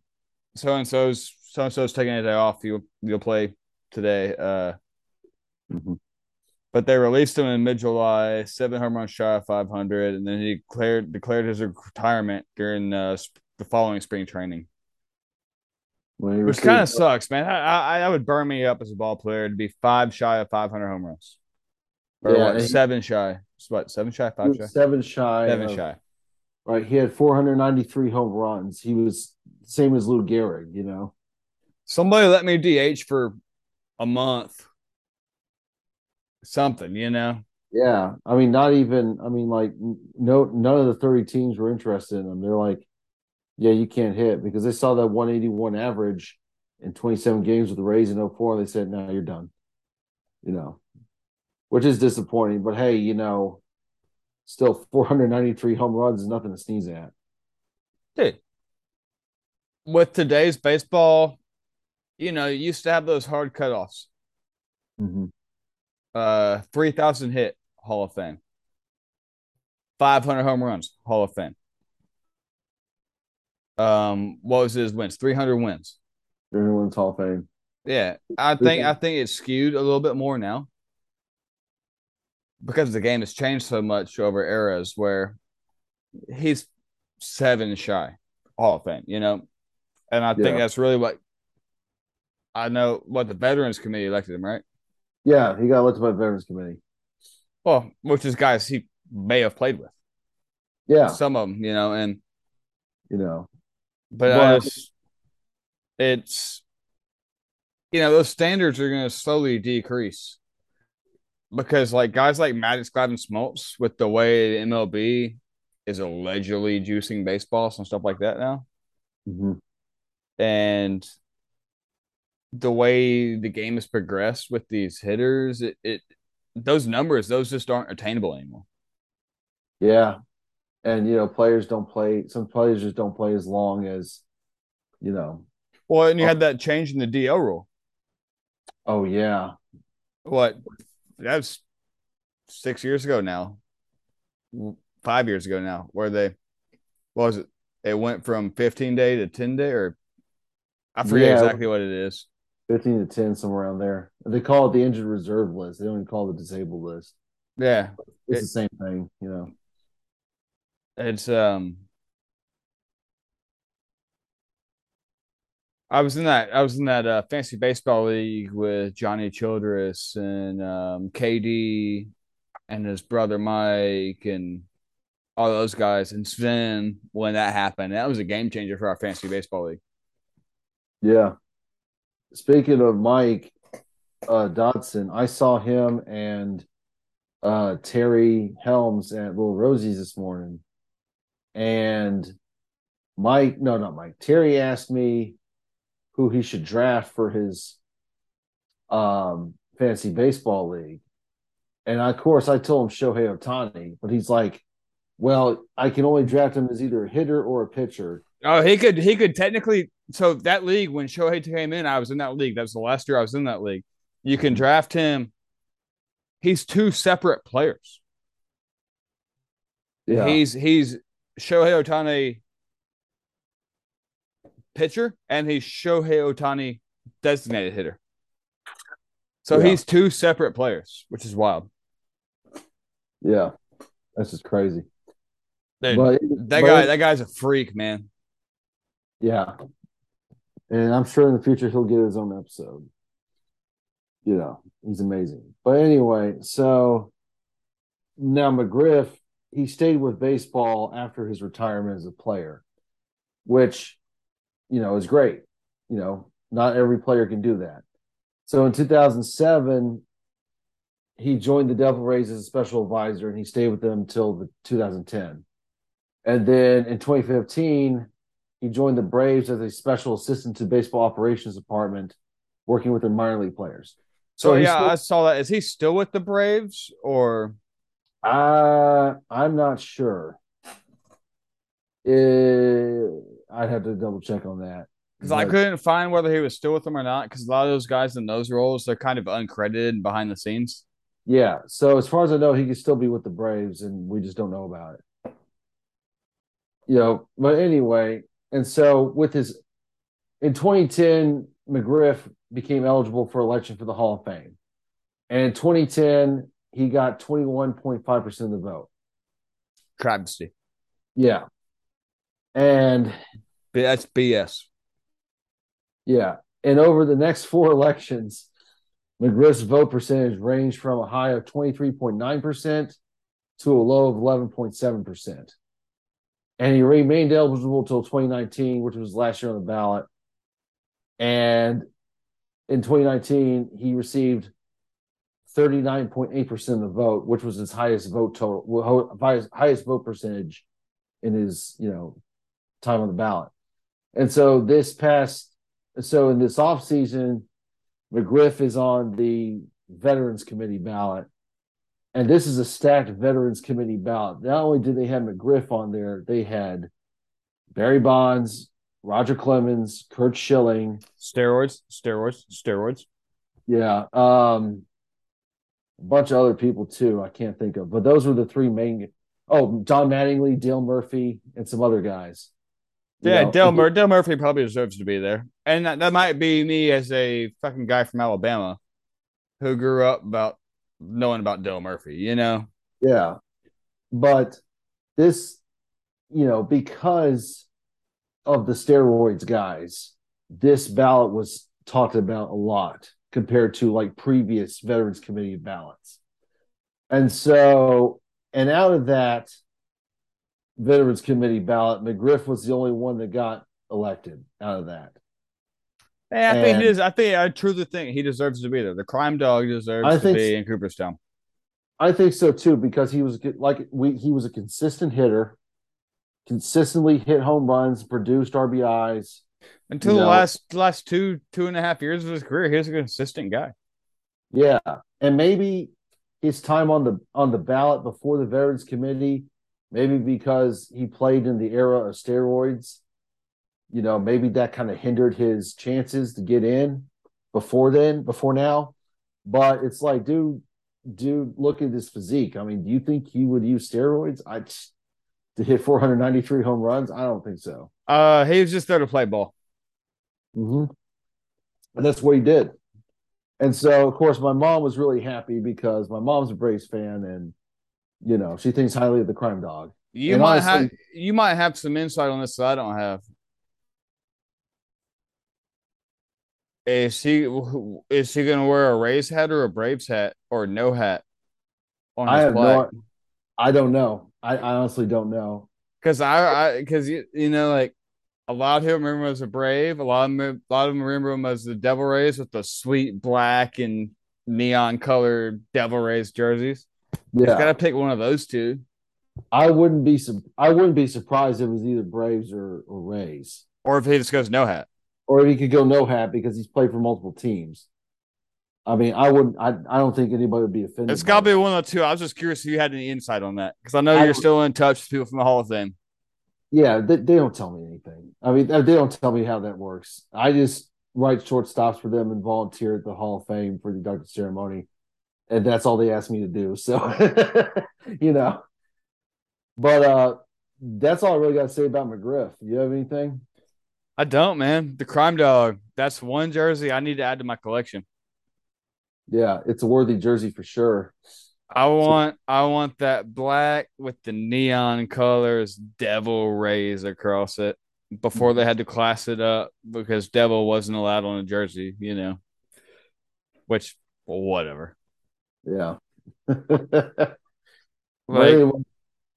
so and so's so and so's taking a day off. You'll you'll play today. Uh, Mhm. But they released him in mid July, seven home runs shy of 500, and then he declared declared his retirement during uh, the following spring training, which kind of sucks, man. I, I I would burn me up as a ball player to be five shy of 500 home runs, or Yeah, what, seven shy? What seven shy, five shy, seven shy. seven of- shy. Right. He had 493 home runs. He was same as Lou Gehrig, you know. Somebody let me DH for a month, something, you know. Yeah. I mean, not even, I mean, like, no, none of the 30 teams were interested in them. They're like, yeah, you can't hit because they saw that 181 average in 27 games with the Rays in 04. And they said, no, you're done, you know, which is disappointing. But hey, you know, still 493 home runs is nothing to sneeze at. Dude, with today's baseball, you know, you used to have those hard cutoffs. Mm-hmm. Uh, three thousand hit Hall of Fame. Five hundred home runs Hall of Fame. Um, what was his wins? Three hundred wins. Everyone's Hall of Fame. Yeah, I think I think it's skewed a little bit more now because the game has changed so much over eras where he's seven shy Hall of Fame, you know, and I think that's really what I know what the Veterans Committee elected him, right? Yeah, he got elected by Veterans Committee. Well, which is guys he may have played with, Yeah, some of them, you know, and you know. but But- just, it's you know those standards are going to slowly decrease because like guys like Maddux Glavine Smoltz with the way MLB is allegedly juicing baseballs and stuff like that now, Mhm. and the way the game has progressed with these hitters, it, it those numbers those just aren't attainable anymore. Yeah. And you know, players don't play some players just don't play as long as, you know. Well, and you oh. had that change in the DL rule. Oh yeah. what that's six years ago now five years ago now where they what was it it went from 15 day to 10 day or i forget Yeah. exactly what it is 15 to 10, somewhere around there. They call it the injured reserve list. They don't even call it the disabled list. yeah It's It- the same thing, you know. it's um I was in that I was in that uh, fancy baseball league with Johnny Childress and um, KD and his brother Mike and all those guys and Sven when that happened. That was a game changer for our fantasy baseball league. Yeah. Speaking of Mike uh, Dodson, I saw him and uh, Terry Helms at Little Rosie's this morning. And Mike, no, not Mike. Terry asked me who he should draft for his um, fantasy baseball league. And of course, I told him Shohei Ohtani, but he's like, well, I can only draft him as either a hitter or a pitcher. Oh, he could he could technically so that league when Shohei came in, I was in that league. That was the last year I was in that league. You can draft him. He's two separate players. Yeah. He's he's Shohei Ohtani pitcher and he's Shohei Ohtani designated hitter. So Yeah. he's two separate players, which is wild. yeah. That's just crazy. Dude, But that but- guy, that guy's a freak, man. Yeah. And I'm sure in the future he'll get his own episode. You know, he's amazing. But anyway, so now McGriff, he stayed with baseball after his retirement as a player, which, you know, is great. You know, not every player can do that. So in 2007, he joined the Devil Rays as a special advisor and he stayed with them until the 2010. And then in 2015, he joined the Braves as a special assistant to baseball operations department, working with their minor league players. So he's yeah, still- I saw that. Is he still with the Braves or Uh, I'm not sure. Eh, I'd have to double check on that. because I couldn't find whether he was still with them or not. Because a lot of those guys in those roles, they're kind of uncredited and behind the scenes. Yeah. So as far as I know, he could still be with the Braves, and we just don't know about it. You know, but anyway, and so with his in 2010, McGriff became eligible for election for the Hall of Fame. And in 2010, he got 21.5% of the vote. Travesty. Yeah. And That's BS. yeah. And over the next four elections, McGriff's vote percentage ranged from a high of 23.9% to a low of 11.7%. And he remained eligible until 2019, which was last year on the ballot. And in 2019, he received 39.8% of the vote, which was his highest vote total, highest, highest vote percentage in his, you know, time on the ballot. And so this past, so in this offseason, McGriff is on the Veterans Committee ballot. And this is a stacked Veterans Committee ballot. Not only did they have McGriff on there, they had Barry Bonds, Roger Clemens, Curt Schilling, Steroids, steroids, steroids. yeah, um, a bunch of other people too. I can't think of, but those were the three main. Oh, Don Mattingly, Dale Murphy, and some other guys. You yeah, know, Dale, Mur- Dale Murphy probably deserves to be there, and that, that might be me as a fucking guy from Alabama who grew up about knowing about Dale Murphy. You know? Yeah, but this, you know, because of the steroids guys, this ballot was talked about a lot compared to like previous Veterans Committee ballots. And so, and out of that Veterans Committee ballot, McGriff was the only one that got elected out of that. Hey, I and think he is. I think I truly think he deserves to be there. The crime dog deserves I to be in Cooperstown. I think so too because he was like we he was a consistent hitter, consistently hit home runs, produced RBIs. Until the know. last last two two and a half years of his career, he was a consistent guy. Yeah, and maybe his time on the on the ballot before the Veterans Committee, maybe because he played in the era of steroids, you know, maybe that kind of hindered his chances to get in before then, before now. But it's like, dude, dude, look at his physique. I mean, do you think he would use steroids? I to hit 493 home runs? I don't think so. Uh, he was just there to play ball. Mm-hmm. And that's what he did. And so, of course, my mom was really happy because my mom's a Braves fan, and you know she thinks highly of the crime dog. You and might honestly, have you might have some insight on this that I don't have. Is he is he gonna wear a Rays hat or a Braves hat or no hat? On I have no. I don't know. I, I honestly don't know. Because I, because you, you know, like a lot of people remember him as a Brave. A lot of them, a lot of them remember him as the Devil Rays with the sweet black and neon colored Devil Rays jerseys. Yeah, got to pick one of those two. I wouldn't be. I wouldn't be surprised if it was either Braves or, or Rays, or if he just goes no hat or if he could go no hat because he's played for multiple teams. I mean, I wouldn't. I, I don't think anybody would be offended. It's got to be one of the two. I was just curious if you had any insight on that because I know I you're still in touch with people from the Hall of Fame. Yeah, they, they don't tell me anything. I mean, they don't tell me how that works. I just write shortstops for them and volunteer at the Hall of Fame for the induction ceremony, and that's all they ask me to do. So, you know, but uh that's all I really got to say about McGriff. You have anything? I don't, man. The crime dog. That's one jersey I need to add to my collection. Yeah, it's a worthy jersey for sure. I want I want that black with the neon colors devil rays across it before they had to class it up because devil wasn't allowed on a jersey, you know. Which well, whatever. Yeah. like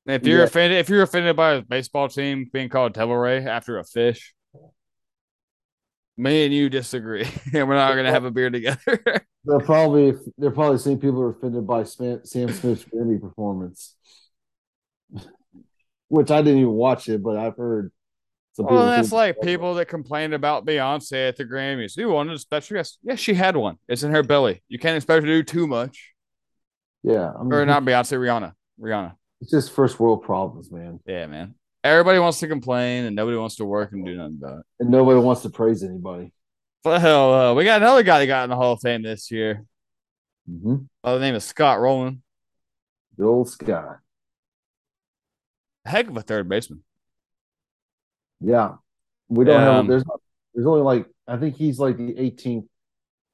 if you're yeah. offended if you're offended by a baseball team being called devil ray after a fish, me and you disagree, and we're not gonna have a beer together. they're probably they're probably seeing people are offended by Sam Smith's Grammy performance, which I didn't even watch it, but I've heard. Some well, that's like people that complained about Beyonce at the Grammys. You wanted a special guest? Yes, she had one. It's in her belly. You can't expect her to do too much. Yeah, I mean, or not Beyonce, Rihanna, Rihanna. It's just first world problems, man. Yeah, man. Everybody wants to complain and nobody wants to work and do nothing about it. And nobody wants to praise anybody. Well, uh, we got another guy that got in the Hall of Fame this year. Mm-hmm. By the name of Scott Rolen. The old Scott. Heck of a third baseman. Yeah. We don't um, have, there's, there's only like, I think he's like the 18th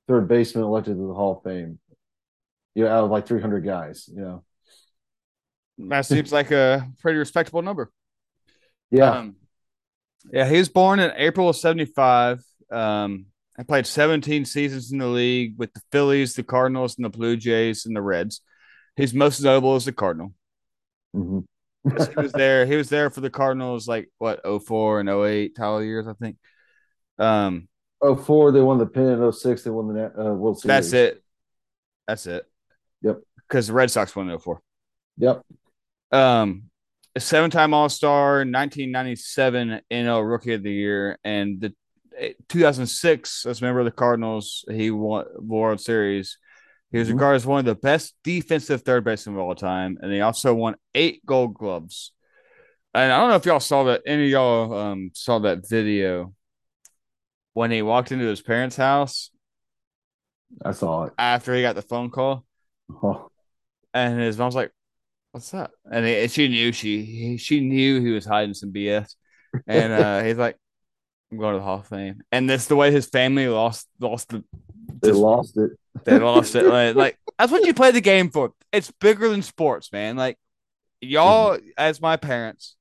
third baseman elected to the Hall of Fame. You know, out of like 300 guys, you know. That seems like a pretty respectable number. Yeah. Um, yeah, he was born in April of 75. Um, I played 17 seasons in the league with the Phillies, the Cardinals, and the Blue Jays and the Reds. He's most notable as the Cardinal. Mm-hmm. he was there. He was there for the Cardinals, like what 04 and 08 title years, I think. Um, 04, they won the pennant. 06, they won the uh, World Series. That's it. That's it. Yep. Because the Red Sox won 04. Yep. Um, a seven-time All-Star, 1997 NL Rookie of the Year, and the 2006 as a member of the Cardinals, he won World Series. He was mm-hmm. regarded as one of the best defensive third basemen of all time, and he also won eight Gold Gloves. And I don't know if y'all saw that. Any of y'all um, saw that video when he walked into his parents' house. I saw it after he got the phone call. Oh, And his mom's like, "What's that?" And he, she knew she he, she knew he was hiding some BS. And uh, he's like, "I'm going to the Hall of Fame." And that's the way his family lost lost the they just- lost it. they lost it. Like, like that's what you play the game for. It's bigger than sports, man. Like y'all, as my parents,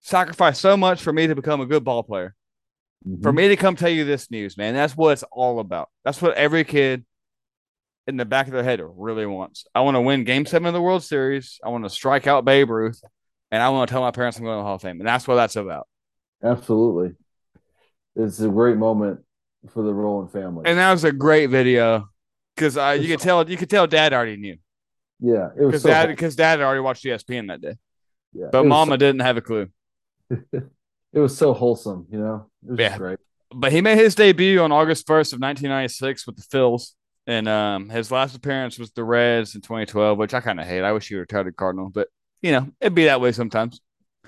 sacrificed so much for me to become a good ball player. For Mhm. me to come tell you this news, man, that's what it's all about. That's what every kid in the back of their head really wants. I want to win Game Seven of the World Series. I want to strike out Babe Ruth, and I want to tell my parents I'm going to the Hall of Fame, and that's what that's about. Absolutely. It's a great moment for the Rolen family. And that was a great video because uh, you could tell you could tell Dad already knew yeah, it was because so Dad because Dad had already watched ESPN that day, yeah, but Mama didn't have a clue. it was so wholesome, you know. It was Yeah. great. But he made his debut on August 1st of 1996 with the Phils. And um, his last appearance was the Reds in 2012, which I kind of hate. I wish he retired a Cardinal, but you know it'd be that way sometimes.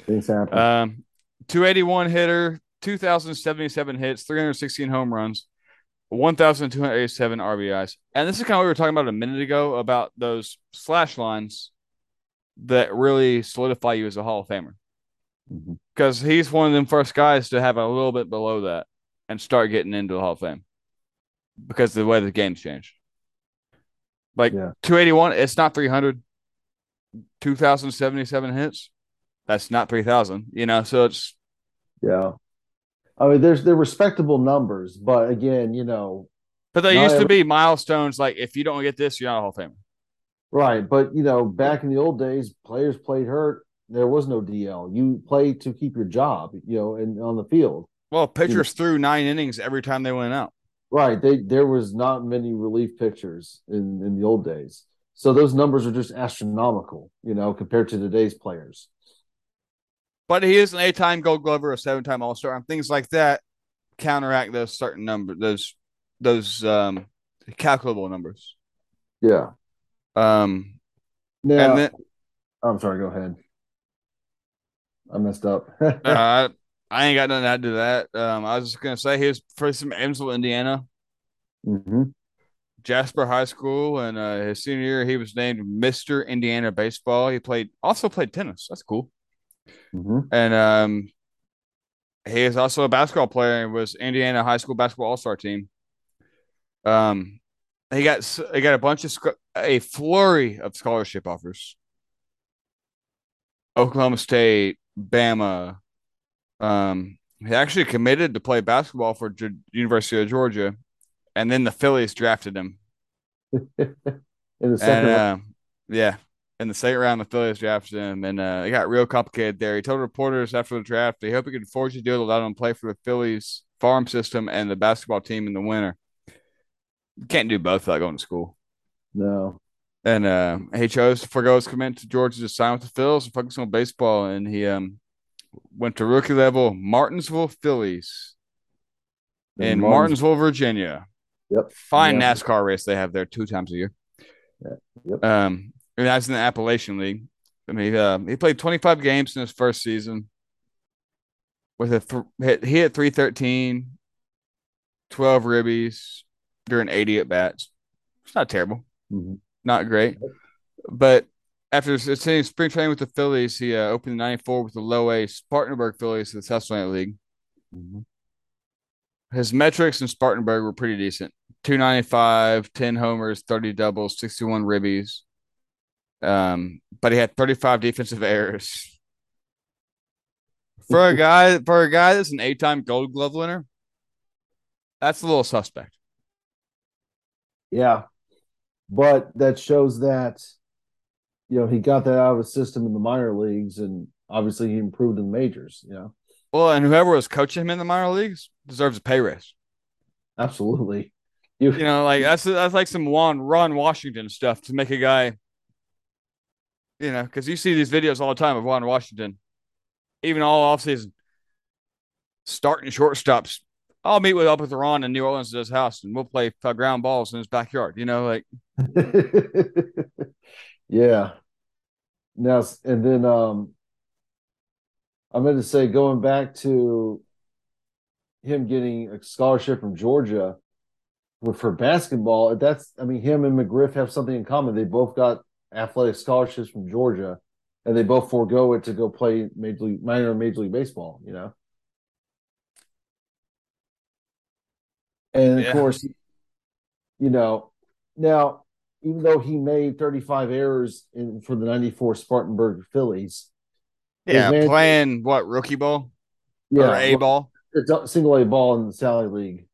Things happen. Um, 281 hitter, 2,077 hits, 316 home runs, 1,287 RBIs. And this is kind of what we were talking about a minute ago about those slash lines that really solidify you as a Hall of Famer. Because he's one of them first guys to have a little bit below that and start getting into the Hall of Fame because of the way the game's changed. Like Yeah. 281, it's not 300. 2,077 hits, that's not 3,000, you know? So it's, Yeah. I mean, there's they're respectable numbers, but again, you know, but they used to every- be milestones like if you don't get this, you're not a Hall of Famer. right. But you know, back in the old days, players played hurt. There was no DL. You played to keep your job, you know, and on the field. Well, pitchers threw nine innings every time they went out. Right. They there was not many relief pitchers in in the old days. So those numbers are just astronomical, you know, compared to today's players. But he is an eight-time Gold Glover, a seven-time All-Star, and things like that counteract those certain numbers, those those um calculable numbers. Yeah. Um, Now, and then I'm sorry, go ahead. I messed up. uh, I ain't got nothing to add to that. Um, I was just gonna say he was first from Evansville, Indiana, hmm Jasper High School, and uh, his senior year he was named Mister Indiana Baseball. He played also played tennis. That's cool. hmm And um, he is also a basketball player and was Indiana High School basketball All Star team. Um, he got he got a bunch of a flurry of scholarship offers. Oklahoma State, Bama. Um, he actually committed to play basketball for Ge- University of Georgia, and then the Phillies drafted him. In the And second round. uh, yeah, in the second round, the Phillies drafted him, and uh, it got real complicated there. He told reporters after the draft he hoped he could forge a deal to allow him to play for the Phillies farm system and the basketball team in the winter. You can't do both without going to school. no. And uh, he chose to forego his commitment to Georgia to sign with the Phillies and focus on baseball. And he um, went to rookie level Martinsville Phillies in And Martinsville, Virginia. Yep. Fine. NASCAR race they have there two times a year. Yeah. Yep. Um, and that's in the Appalachian League. I mean, uh, he played 25 games in his first season with a th- hit, he hit 313, 12 ribbies during 80 at bats. It's not terrible, Mhm. not great. But after attending spring training with the Phillies, he uh, opened in 94 with the low A Spartanburg Phillies to the South Atlantic League. Mhm. His metrics in Spartanburg were pretty decent 295, 10 homers, 30 doubles, 61 ribbies. Um, but he had 35 defensive errors. For a guy, for a guy that's an eight-time Gold Glove winner, that's a little suspect. Yeah. But that shows that, you know, he got that out of his system in the minor leagues and obviously he improved in the majors. You know, Well, and whoever was coaching him in the minor leagues deserves a pay raise. absolutely. You, You know, like that's that's like some Juan Ron Washington stuff to make a guy. You know, because you see these videos all the time of Ron Washington, even all offseason, starting shortstops. I'll meet with up with Ron in New Orleans at his house, and we'll play uh, ground balls in his backyard. You know, like yeah. Now, and then um, I meant to say, going back to him getting a scholarship from Georgia, for basketball, that's I mean, him and McGriff have something in common. They both got athletic scholarships from Georgia, and they both forego it to go play major league, minor major league baseball. You know, and Yeah. of course, you know, now even though he made 35 errors in for the 94 Spartanburg Phillies, Yeah, man- playing what rookie ball yeah, or A ball? it's a single A ball in the Sally League.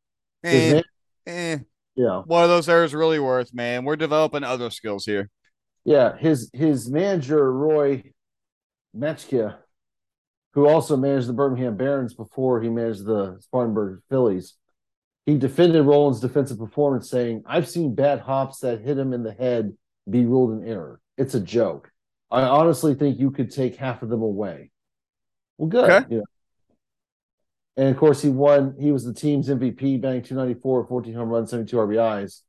Eh, man- eh. yeah, What are those errors really worth, man? We're developing other skills here. Yeah, his his manager Roy Majtyka, who also managed the Birmingham Barons before he managed the Spartanburg Phillies, he defended Rolen's defensive performance, saying, "I've seen bad hops that hit him in the head be ruled an error. It's a joke. I honestly think you could take half of them away." Well, good. Okay. You know. And of course, he won. He was the team's MVP, batting 294, 14 home runs, 72 RBIs.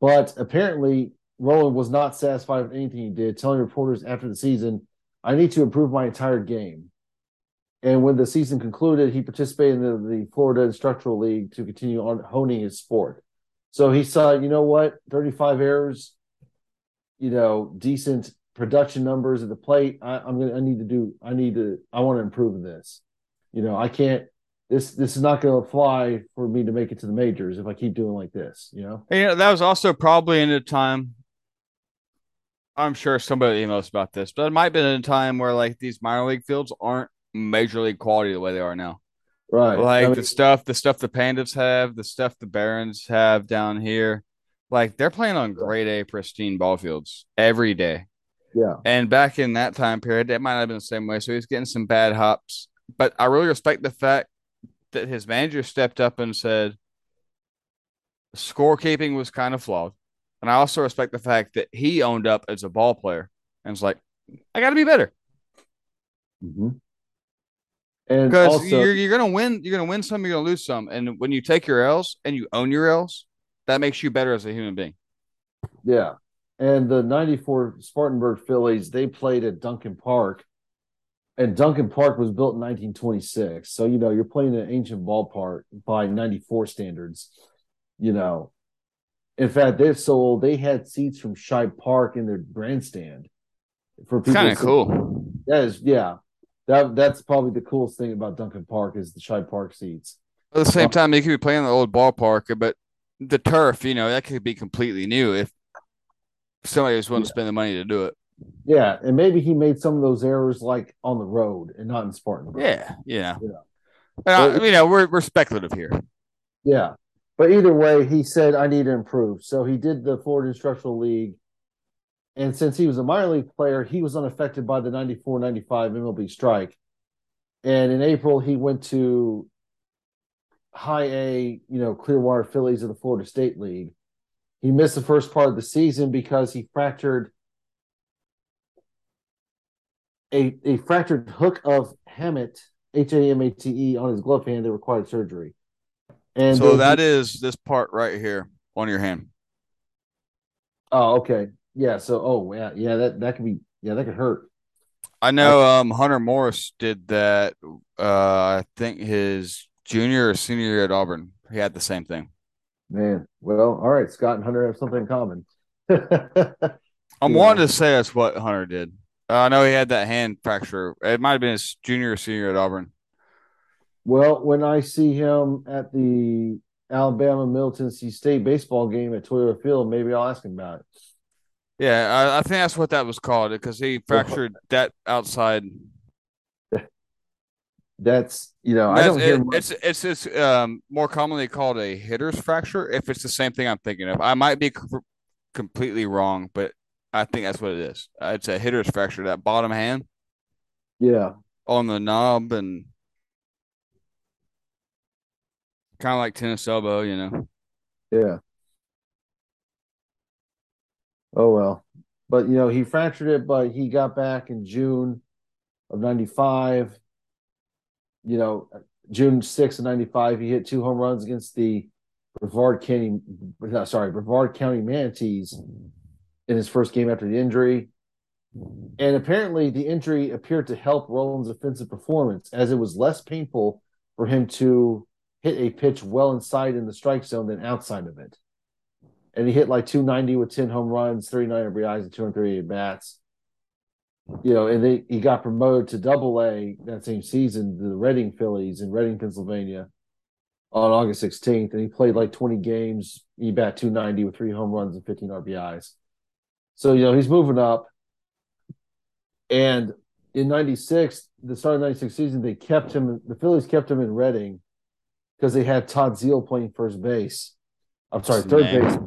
But apparently, Rolen was not satisfied with anything he did, telling reporters after the season, I need to improve my entire game. And when the season concluded, he participated in the, the Florida Instructional League to continue on honing his sport. So he saw, you know what, 35 errors, you know, decent production numbers at the plate. I, I'm gonna I need to do I need to I want to improve this. You know, I can't this this is not gonna fly for me to make it to the majors if I keep doing like this, you know? Know, that was also probably in a time. I'm sure somebody emails about this, but it might have been in a time where like these minor league fields aren't major league quality the way they are now. Right. Like I mean, the stuff, the stuff the Pandas have, the stuff the Barons have down here. Like they're playing on grade A pristine ball fields every day. yeah. And back in that time period, it might not have been the same way. So he's getting some bad hops. But I really respect the fact that his manager stepped up and said scorekeeping was kind of flawed. And I also respect the fact that he owned up as a ball player and was like, I got to be better Mm-hmm. And because you're, you're going to win. You're to win some, you're going to lose some. And when you take your L's and you own your L's, that makes you better as a human being. yeah. And the 94 Spartanburg Phillies, they played at Duncan Park. And Duncan Park was built in 1926. So, you know, you're playing an ancient ballpark by 94 standards. You know, in fact, they've sold, they had seats from Shibe Park in their grandstand for people. kind of cool. That is, yeah. That that's probably the coolest thing about Duncan Park is the Shibe Park seats. At the same time, they could be playing the old ballpark, but the turf, you know, that could be completely new if somebody was willing to spend the money to do it. Yeah, and maybe he made some of those errors like on the road and not in Spartanburg. Yeah, yeah. Yeah. And I- uh, you know, we're we're speculative here. Yeah. But either way, he said, I need to improve. So he did the Florida Instructional League. And since he was a minor league player, he was unaffected by the 94 95 MLB strike. And in April, he went to high A, you know, Clearwater Phillies of the Florida State League. He missed the first part of the season because he fractured a, a fractured hook of hamate, H A M A T E, on his glove hand that required surgery. And so that is this part right here on your hand. Oh, okay. Yeah. So, oh, yeah, yeah. That that could be. Yeah, that could hurt. I know um Hunter Morris did that uh I think his junior or senior year at Auburn. He had the same thing. Man. Well, all right. Scott and Hunter have something in common. I'm Yeah. wanting to say that's what Hunter did. Uh, I know he had that hand fracture. It might have been his junior or senior at Auburn. well, when I see him at the Alabama Middle Tennessee State baseball game at Toyota Field, maybe I'll ask him about it. Yeah, I, I think that's what that was called because he fractured that outside. That's you know, I don't hear much. it's it's it's um more commonly called a hitter's fracture. If it's the same thing I'm thinking of, I might be c- completely wrong, but I think that's what it is. Uh, it's a hitter's fracture. That bottom hand Yeah. on the knob and kind of like tennis elbow, you know. Yeah. Oh well. But you know, he fractured it, but he got back in June of 95. You know, June 6th of 95, he hit two home runs against the Brevard County no, sorry, Brevard County Manatees in his first game after the injury. And apparently the injury appeared to help Rolen's offensive performance as it was less painful for him to hit a pitch well inside in the strike zone than outside of it. And he hit like 290 with 10 home runs, 39 RBIs, and 238 bats. You know, and they, he got promoted to double A that same season, to the Reading Phillies in Reading, Pennsylvania on August 16th. And he played like 20 games. He bat 290 with three home runs and 15 RBIs. So, you know, he's moving up. And in 96, the start of 96 season, they kept him, the Phillies kept him in Reading because they had Todd Zeile playing first base. I'm sorry, That's third base.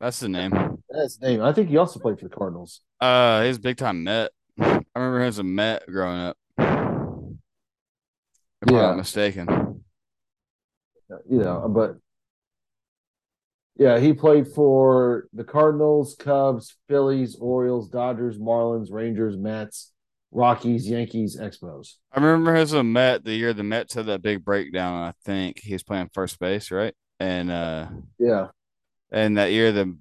That's the name. That's name. I think he also played for the Cardinals. Uh, he's big time Met. I remember him as a Met growing up. If I'm not mistaken. You know, but yeah, he played for the Cardinals, Cubs, Phillies, Orioles, Dodgers, Marlins, Rangers, Mets, Rockies, Yankees, Expos. I remember him as a Met the year the Mets had that big breakdown. I think he was playing first base, right? And uh, Yeah. and that year the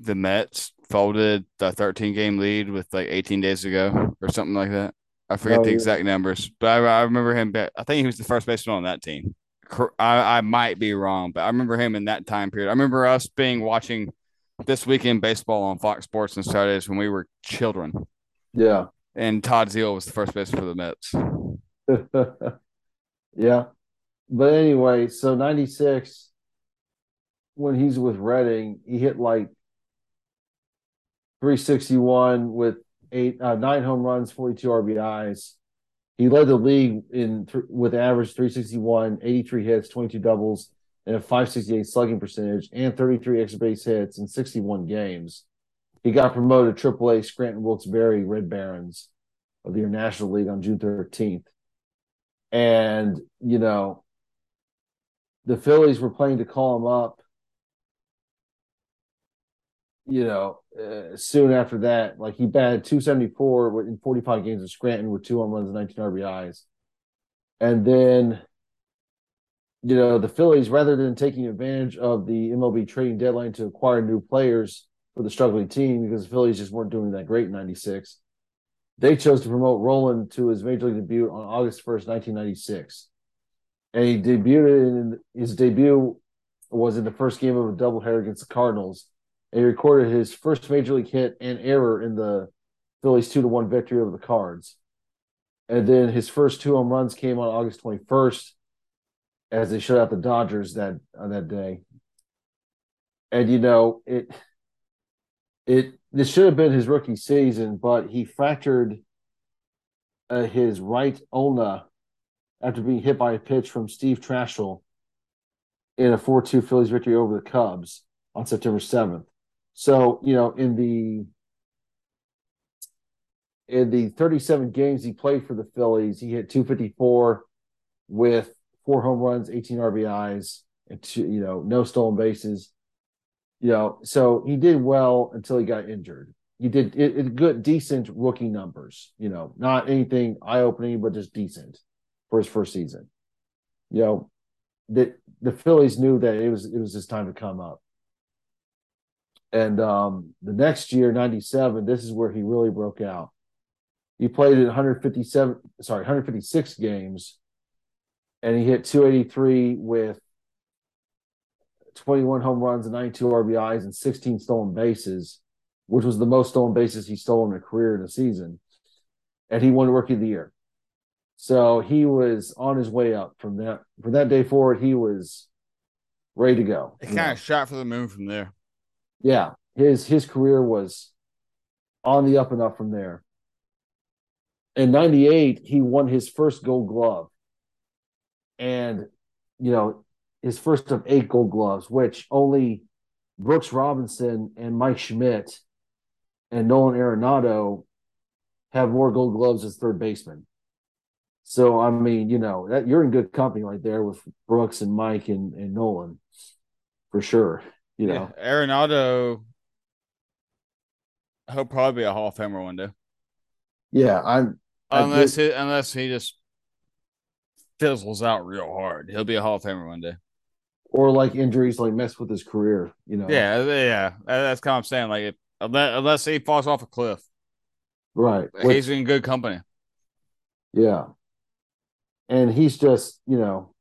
the Mets folded the 13 game lead with like 18 days ago or something like that. I forget Oh, the yeah. exact numbers, but I, I remember him. I think he was the first baseman on that team. I, I might be wrong, but I remember him in that time period. I remember us being watching this weekend baseball on Fox Sports and Saturdays when we were children, Yeah. and Todd Zeile was the first baseman for the Mets. yeah. But anyway, so 96, when he's with Reading, he hit like 361 with eight, uh, nine home runs, 42 RBIs. He led the league in th- with average 361, 83 hits, 22 doubles, and a 568 slugging percentage, and 33 extra base hits in 61 games. He got promoted to AAA Scranton Wilkes-Barre Red Barons of the National League on June 13th. And, you know, the Phillies were planning to call him up, you know, uh, soon after that. Like he batted 274 in 45 games with Scranton with two home runs and 19 RBIs. And then, you know, the Phillies, rather than taking advantage of the MLB trading deadline to acquire new players for the struggling team, because the Phillies just weren't doing that great in 96, they chose to promote Rolen to his major league debut on August 1st, 1996. And he debuted in his debut was in the first game of a doubleheader against the Cardinals. He recorded his first major league hit and error in the Phillies two to one victory over the Cards. And then his first two home runs came on August 21st as they shut out the Dodgers that on that day. And you know, it it this should have been his rookie season, but he fractured uh, his right ulna after being hit by a pitch from Steve Trachsel in a 4-2 Phillies victory over the Cubs on September 7th. So, you know, in the in the 37 games he played for the Phillies, he hit 254 with four home runs, 18 RBIs, and two, you know, no stolen bases. You know, so he did well until he got injured. He did it, it good, decent rookie numbers. You know, not anything eye opening, but just decent for his first season. You know, the the Phillies knew that it was it was his time to come up. And um, the next year, '97, this is where he really broke out. He played in 157, sorry, 156 games, and he hit 283 with 21 home runs and 92 RBIs and 16 stolen bases, which was the most stolen bases he stole in a career in a season. And he won Rookie of the Year. So he was on his way up from that. From that day forward, he was ready to go. He kind know. of shot for the moon from there. Yeah, his his career was on the up and up from there. In '98, he won his first Gold Glove, and you know his first of eight Gold Gloves, which only Brooks Robinson and Mike Schmidt and Nolan Arenado have more Gold Gloves as third baseman. So I mean, you know that you're in good company right there with Brooks and Mike and, and Nolan, for sure. You know, Yeah, Arenado, he'll probably be a Hall of Famer one day, yeah, I'm I unless he, unless he just fizzles out real hard. He'll be a Hall of Famer one day. or like injuries like mess with his career. You know, Yeah, yeah, that's kind of what I'm saying. Like, if, unless, unless he falls off a cliff, right. Which- he's in good company. yeah, and he's just you know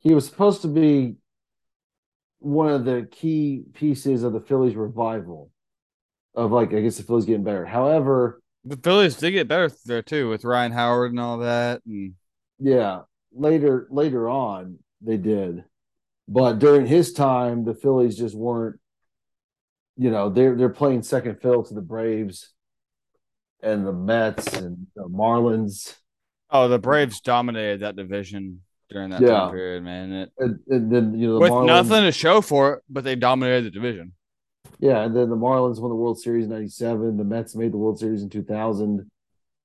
he was supposed to be one of the key pieces of the Phillies revival of like I guess the Phillies getting better. However, the Phillies did get better there too with Ryan Howard and all that. And yeah, later later on they did. But during his time, the Phillies just weren't, you know, they're they're playing second fiddle to the Braves and the Mets and the Marlins. Oh, the Braves dominated that division during that Yeah. time period, man. It, And, and then you know with Marlins, nothing to show for it, but they dominated the division. Yeah, and then the Marlins won the World Series in '97. The Mets made the World Series in 2000.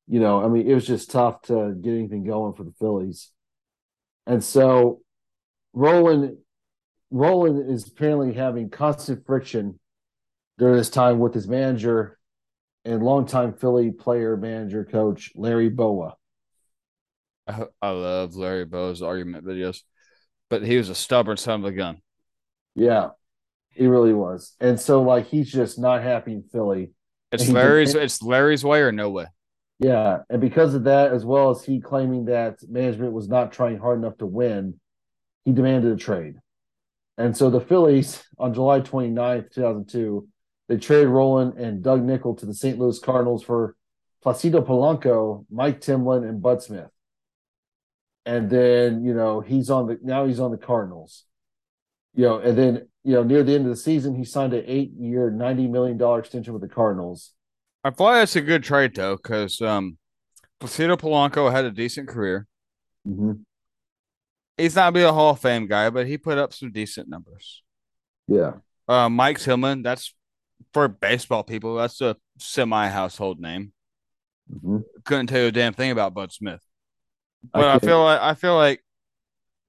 You know, I mean, it was just tough to get anything going for the Phillies. And so, Rolen, Rolen is apparently having constant friction during this time with his manager and longtime Philly player, manager, coach Larry Bowa. I, I love Larry Bowa's argument videos, but he was a stubborn son of a gun. Yeah, he really was. And so, like, he's just not happy in Philly. It's Larry's. It's Larry's way or no way. Yeah, and because of that, as well as he claiming that management was not trying hard enough to win, he demanded a trade. And so the Phillies, on July 29th, 2002, they traded Rolen and Doug Nickle to the St. Louis Cardinals for Placido Polanco, Mike Timlin, and Bud Smith. And then, you know, he's on the now he's on the Cardinals. You know, and then, you know, near the end of the season, he signed an eight year, $90 million extension with the Cardinals. I feel like that's a good trade though, because um, Placido Polanco had a decent career. Mhm. He's not be a Hall of Fame guy, but he put up some decent numbers. Yeah. Uh, Mike Tillman, that's for baseball people. That's a semi household name. Mhm. Couldn't tell you a damn thing about Bud Smith, but I, can't- feel like I feel like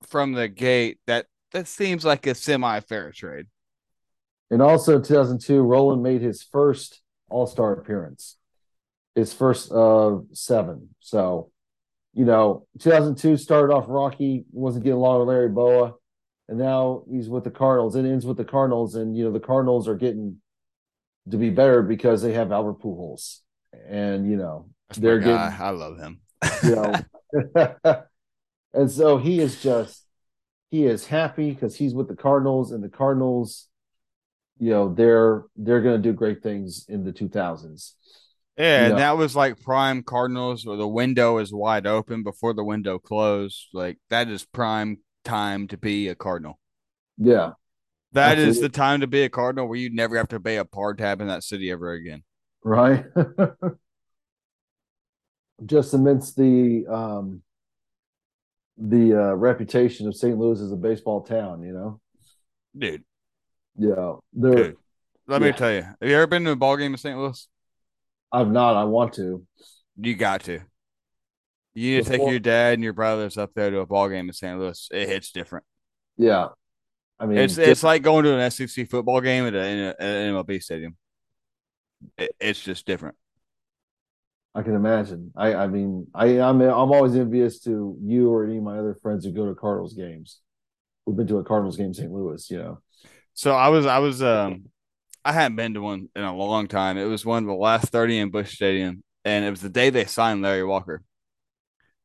from the gate that that seems like a semi fair trade. And also 2002, Rolen made his first All Star appearance, his first of seven. So, you know, 2002 started off rocky, wasn't getting along with Larry Bowa, and now he's with the Cardinals. It ends with the Cardinals, and you know the Cardinals are getting to be better because they have Albert Pujols, and you know That's They're getting- I love him. you know. and so he is just he is happy because he's with the Cardinals and the Cardinals, you know, they're they're gonna do great things in the 2000s. Yeah, and Yeah. that was like prime Cardinals where the window is wide open before the window closed. Like that is prime time to be a Cardinal. Yeah. That is Absolutely. the time to be a Cardinal where you never have to pay a par tab in that city ever again. Right. just amidst the um the uh, reputation of St. Louis as a baseball town, you know. Dude, Yeah. They're dude. Let me tell you. Have you ever been to a ball game in St. Louis? I've not, I want to. You got to. You need to take your dad and your brothers up there to a ball game in St. Louis. It hits different. Yeah. I mean It's it's like going to an SEC football game at, a, in a, at an MLB stadium. It, it's just different. I can imagine. I I mean, I I'm I'm always envious to you or any of my other friends who go to Cardinals games. We've been to a Cardinals game in St. Louis, you know. So I was I was um I hadn't been to one in a long time. It was one of the last 30 in Busch Stadium, and it was the day they signed Larry Walker.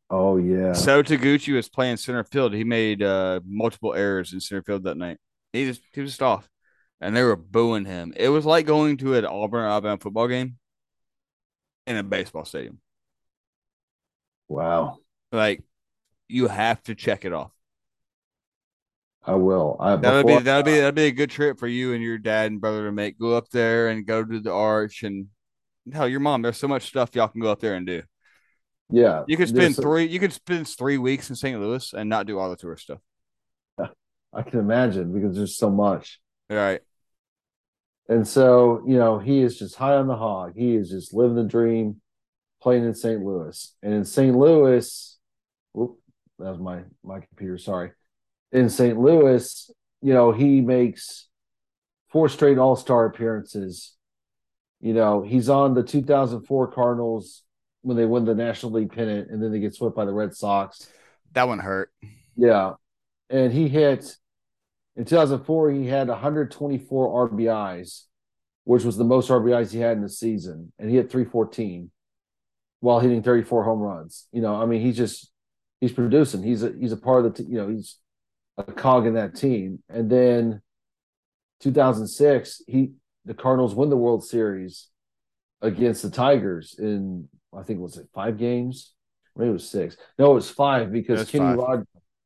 Oh yeah. So Taguchi was playing center field. He made uh multiple errors in center field that night. He just he was just off. And they were booing him. It was like going to an Auburn Alabama football game in a baseball stadium. Wow. Like you have to check it off. I will. I That'll be that'll be that'll be a good trip for you and your dad and brother to make. Go up there and go to the arch and hell, your mom. There's so much stuff y'all can go up there and do. yeah. You could spend three. You could spend three weeks in St. Louis and not do all the tourist stuff. I can imagine because there's so much. All right. And so, you know, he is just high on the hog. He is just living the dream, playing in St. Louis. And in St. Louis, whoop, that was my my computer, sorry. In St. Louis, you know, he makes four straight all-star appearances. You know, he's on the 2004 Cardinals when they win the National League pennant and then they get swept by the Red Sox. That one hurt. Yeah. And he hit in 2004, he had 124 RBIs, which was the most RBIs he had in the season. And he hit 314 while hitting 34 home runs. You know, I mean, he's just he's producing. He's a he's a part of the t- you know, he's a cog in that team. And then 2006, he the Cardinals win the World Series against the Tigers in I think was it five games? Maybe it was six. No, it was five because was Kenny five.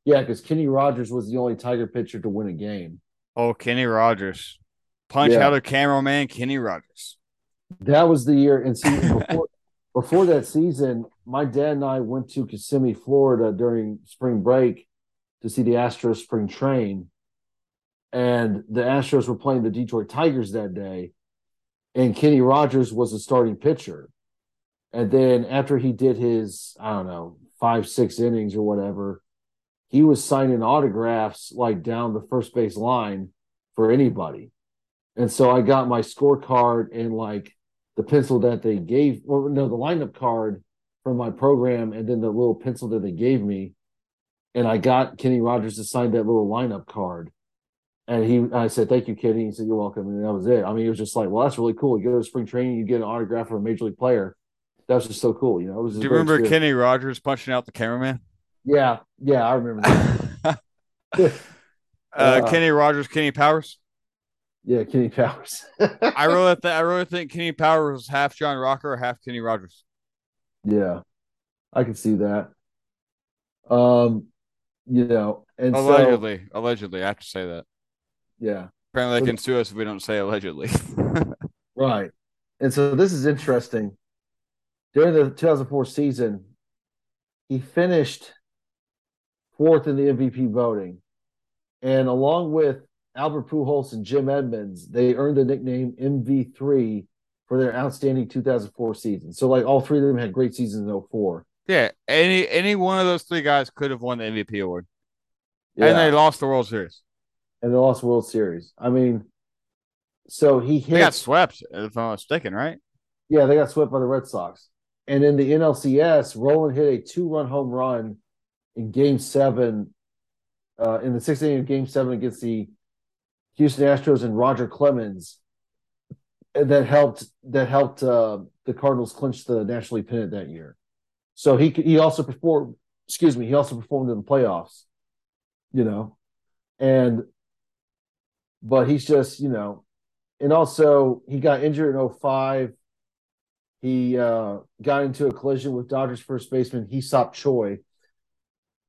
Yeah, because Kenny Rogers was the only Tiger pitcher to win a game. Oh, Kenny Rogers. Punch Yeah. out a cameraman, Kenny Rogers. That was the year. And see, before before that season, my dad and I went to Kissimmee, Florida during spring break to see the Astros spring train. And the Astros were playing the Detroit Tigers that day. And Kenny Rogers was the starting pitcher. And then after he did his, I don't know, five, six innings or whatever, he was signing autographs like down the first base line for anybody. And so I got my scorecard and like the pencil that they gave, or no, the lineup card from my program, and then the little pencil that they gave me. And I got Kenny Rogers to sign that little lineup card. And he, I said, "Thank you, Kenny." He said, "You're welcome." And that was it. I mean, it was just like, well, that's really cool. You go to spring training, you get an autograph from a major league player. That was just so cool. You know, it was. Do you remember. Kenny Rogers punching out the cameraman? Yeah, yeah, I remember that. uh, Uh, Kenny Rogers, Kenny Powers. yeah, Kenny Powers. I really, th- I really think Kenny Powers was half John Rocker or half Kenny Rogers. yeah, I can see that. Um, you know, and so Allegedly, allegedly, I have to say that. yeah, Apparently, they can sue us if we don't say allegedly. Right. And so this is interesting. During the 2004 season, he finished fourth in the MVP voting. And along with Albert Pujols and Jim Edmonds, they earned the nickname MV3 for their outstanding 2004 season. So like all three of them had great seasons in 04. yeah, any any one of those three guys could have won the MVP award, Yeah. and they lost the World Series. and they lost the World Series. I mean, so he hit They got swept, if I'm not mistaken, right? Yeah, they got swept by the Red Sox. And in the NLCS, Rolen hit a two-run home run in Game Seven, uh, in the sixth inning of Game Seven against the Houston Astros and Roger Clemens, that helped that helped uh, the Cardinals clinch the National League pennant that year. So he he also performed. Excuse me, he also performed in the playoffs. You know, and but he's just you know and also he got injured in 05 he uh, got into a collision with dodgers first baseman Hee-Seop Choi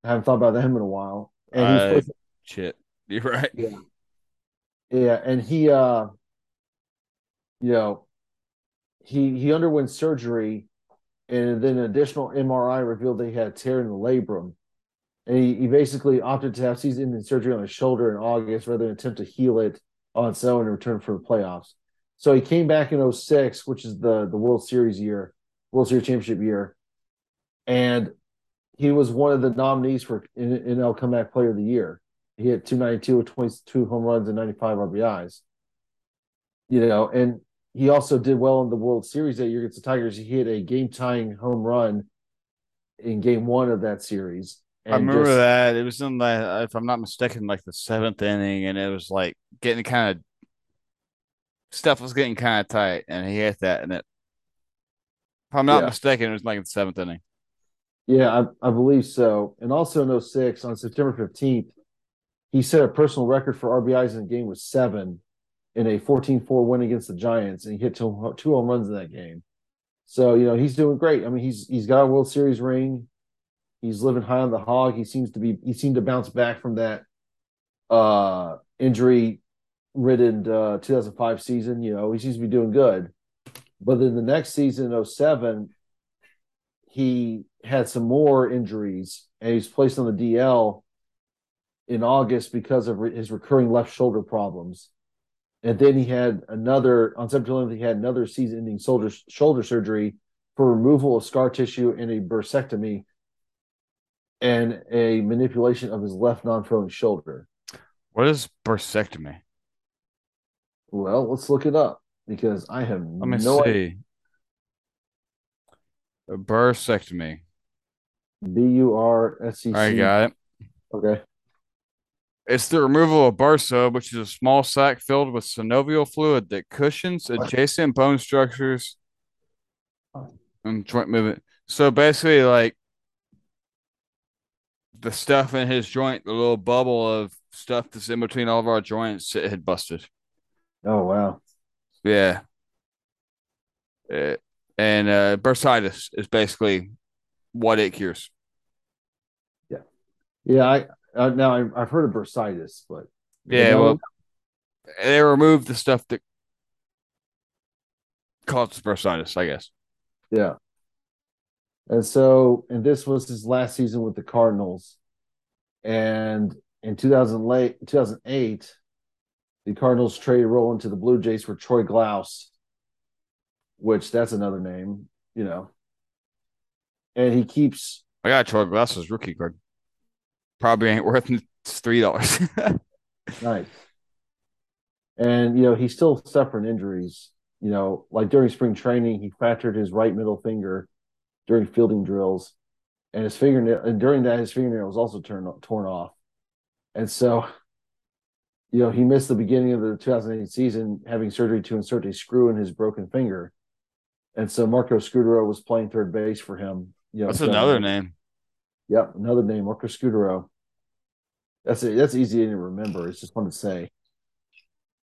i haven't thought about him in a while. And he was Uh, supposed Shit, you're right. to- yeah and he uh you know he he underwent surgery and then an additional mri revealed that he had a tear in the labrum. And he, he basically opted to have season-ending surgery on his shoulder in august rather than attempt to heal it on its own and return for the playoffs. So he came back in 06 which is the the world series year world series championship year. And he was one of the nominees for NL comeback player of the year he hit 292 with 22 home runs and 95 rbis you know and he also did well in the world series that year against the tigers he hit a game tying home run in game one of that series I remember just- that it was in the, if I'm not mistaken, like the seventh inning, and it was like getting kind of stuff was getting kind of tight, and he hit that, and it. If I'm not Yeah. mistaken, it was like the seventh inning. Yeah, I, I believe so. And also in 06, on September 15th, he set a personal record for RBIs in a game with seven in a 14 4 win against the Giants, and he hit two, two home runs in that game. So, you know, he's doing great. I mean, he's he's got a World Series ring. He's living high on the hog. He seems to be he seemed to bounce back from that uh injury ridden uh 2005 season. You know, he seems to be doing good. But then the next season, 07, he had some more injuries and he's placed on the DL in August because of re- his recurring left shoulder problems. And then he had another on September 11th, he had another season-ending shoulder shoulder surgery for removal of scar tissue and a bursectomy and a manipulation of his left non-throwing shoulder. What is bursectomy? Well, let's look it up because I have Let me no idea. A bursectomy. B U R S E C. I got it. Okay. It's the removal of bursa, which is a small sac filled with synovial fluid that cushions adjacent bone structures and joint movement. So basically, like the stuff in his joint, the little bubble of stuff that's in between all of our joints, it had busted. Oh wow. Yeah. Uh, and uh, bursitis is basically what it cures. Yeah, yeah. I uh, now I, I've heard of bursitis, but Yeah, No, well, they removed the stuff that causes bursitis, I guess. yeah. And so, and this was his last season with the Cardinals, and in 2000 late 2008, the Cardinals traded Rolen to the Blue Jays for Troy Glaus, which that's another name, you know. And he keeps I got Troy Glaus's rookie card. Probably ain't worth three dollars. Nice. And you know, he's still suffering injuries. You know, like during spring training, he fractured his right middle finger during fielding drills, and his fingernail. And during that, his fingernail was also turned torn off. And so, you know, he missed the beginning of the 2008 season, having surgery to insert a screw in his broken finger. And so, Marco Scutaro was playing third base for him. You know, That's so- another name. Yep, another name, Marco Scutaro. That's that's easy to remember. It's just fun to say.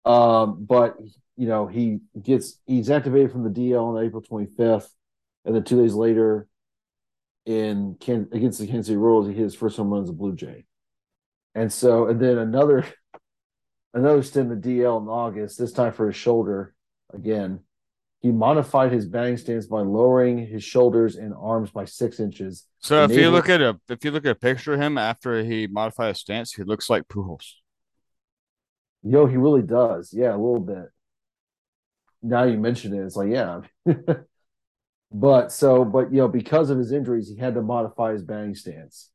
Um, but you know, he gets he's activated from the DL on April 25th, and then two days later, in Can against the Kansas City Royals, he hit his first home run as a Blue Jay. And so, and then another another stint in the DL in August, this time for his shoulder again. He modified his batting stance by lowering his shoulders and arms by six inches. So if you look at a if you look at a picture of him after he modified his stance, he looks like Pujols. Yo, he really does. Yeah, a little bit. Now you mention it, it's like, yeah. but so, but you know, because of his injuries, he had to modify his batting stance.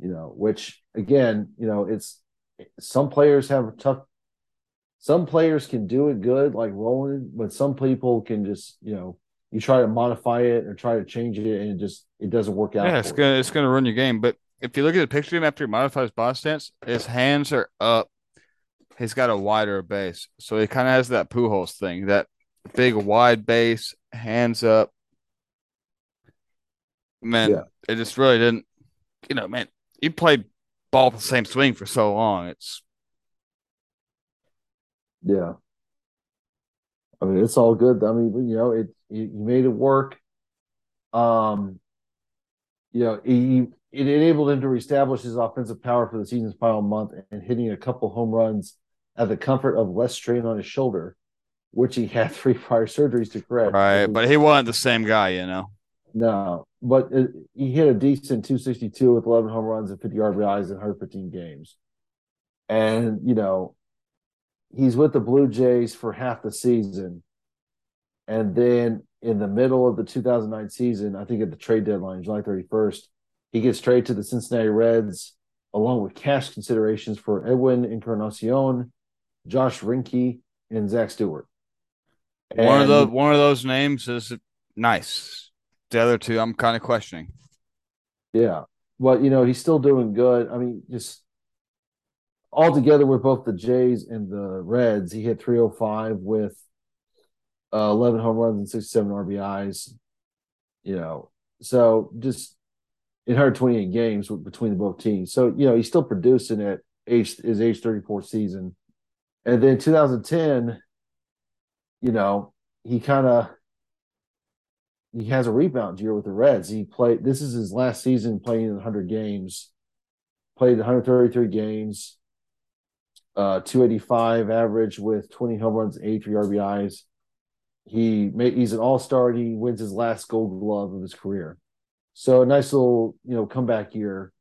You know, which again, you know, it's some players have tough. Some players can do it good, like Rolen, but some people can just, you know, you try to modify it or try to change it, and it just it doesn't work out. Yeah, it's gonna it's gonna run your game. But if you look at the picture of him after he modifies body stance, his hands are up. He's got a wider base, so he kind of has that Pujols thing, that big wide base, hands up. Man, Yeah. it just really didn't. You know, man, you played ball the same swing for so long. It's Yeah. I mean, it's all good. I mean, you know, it you, you made it work. Um, you know, he it enabled him to reestablish his offensive power for the season's final month and hitting a couple home runs at the comfort of less strain on his shoulder, which he had three prior surgeries to correct. right, but he wasn't the same guy, you know. No, but it, he hit a decent 262 with 11 home runs and 50 RBIs in 115 games. And, you know, he's with the Blue Jays for half the season. And then in the middle of the 2009 season, I think at the trade deadline, July 31st, he gets traded to the Cincinnati Reds along with cash considerations for Edwin Encarnacion, Josh Roenicke, and Zach Stewart. one of the one of those names is nice. The other two, I'm kind of questioning. Yeah. Well, you know, he's still doing good. I mean, just all together with both the Jays and the Reds, he hit 305 with uh, 11 home runs and 67 RBIs. You know, so just in 128 games between the both teams. So, you know, he's still producing at age his age 34 season. And then 2010, you know, he kind of he has a rebound year with the Reds. He played this is his last season playing in 100 games. Played 133 games, uh 285 average with 20 home runs, 83 RBIs. He made he's an all-star and he wins his last gold glove of his career. So a nice little, you know, comeback year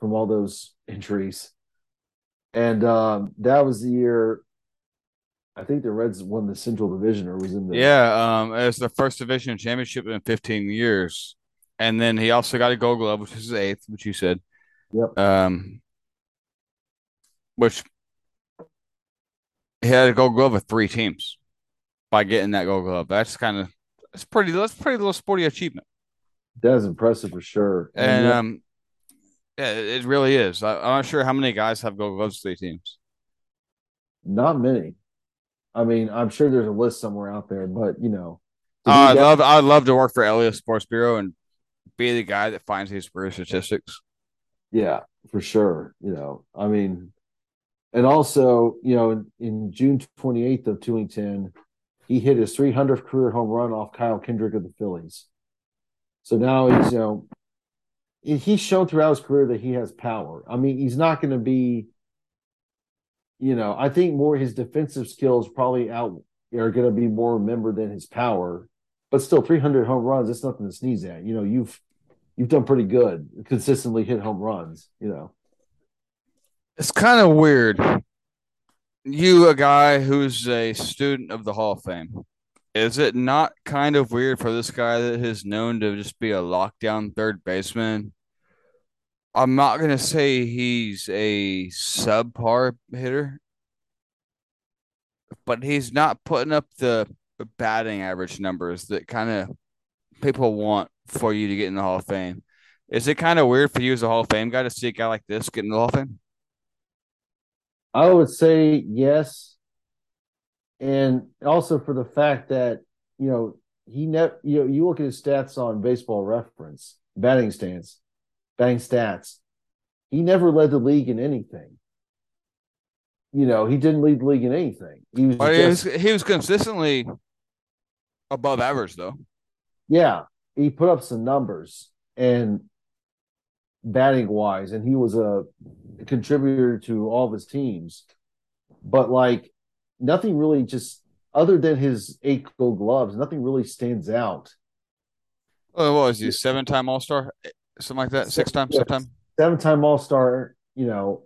from all those injuries. And um that was the year I think the Reds won the Central Division or was in the Yeah, um, it's the first division championship in 15 years, and then he also got a Gold Glove, which is his eighth, which you said. Yep. Um, which he had a Gold Glove with three teams by getting that Gold Glove. That's kind of that's pretty. That's pretty little sporty achievement, That is impressive for sure. and yeah, um, yeah, it really is. I, I'm not sure how many guys have Gold Gloves with three teams. not many. I mean, I'm sure there's a list somewhere out there, but you know, Uh, I'd love I'd love to work for Elias Sports Bureau and be the guy that finds these career statistics. Yeah, for sure. You know, I mean, and also, you know, in, in June 28th of 2010, he hit his 300th career home run off Kyle Kendrick of the Phillies. So now he's, you know, he's shown throughout his career that he has power. I mean, he's not going to be, you know, I think more his defensive skills probably out are going to be more remembered than his power. But still, 300 home runs, that's nothing to sneeze at. You know, you've you've done pretty good, consistently hit home runs. You know, it's kind of weird. You, a guy who's a student of the Hall of Fame, is it not kind of weird for this guy that is known to just be a lockdown third baseman? I'm not gonna say he's a subpar hitter, but he's not putting up the batting average numbers that kind of people want for you to get in the Hall of Fame. Is it kind of weird for you as a Hall of Fame guy to see a guy like this get in the Hall of Fame? I would say yes, and also for the fact that you know he never you know you look at his stats on Baseball Reference batting stance, batting stats, he never led the league in anything. You know, he didn't lead the league in anything. He was, just, he was he was consistently above average though. yeah, he put up some numbers and batting wise, and he was a contributor to all of his teams. But like nothing really just other than his eight gold gloves, nothing really stands out. Oh, what was he? Seven time All Star, something like that. Six times, seven time? Seven time All Star, you know.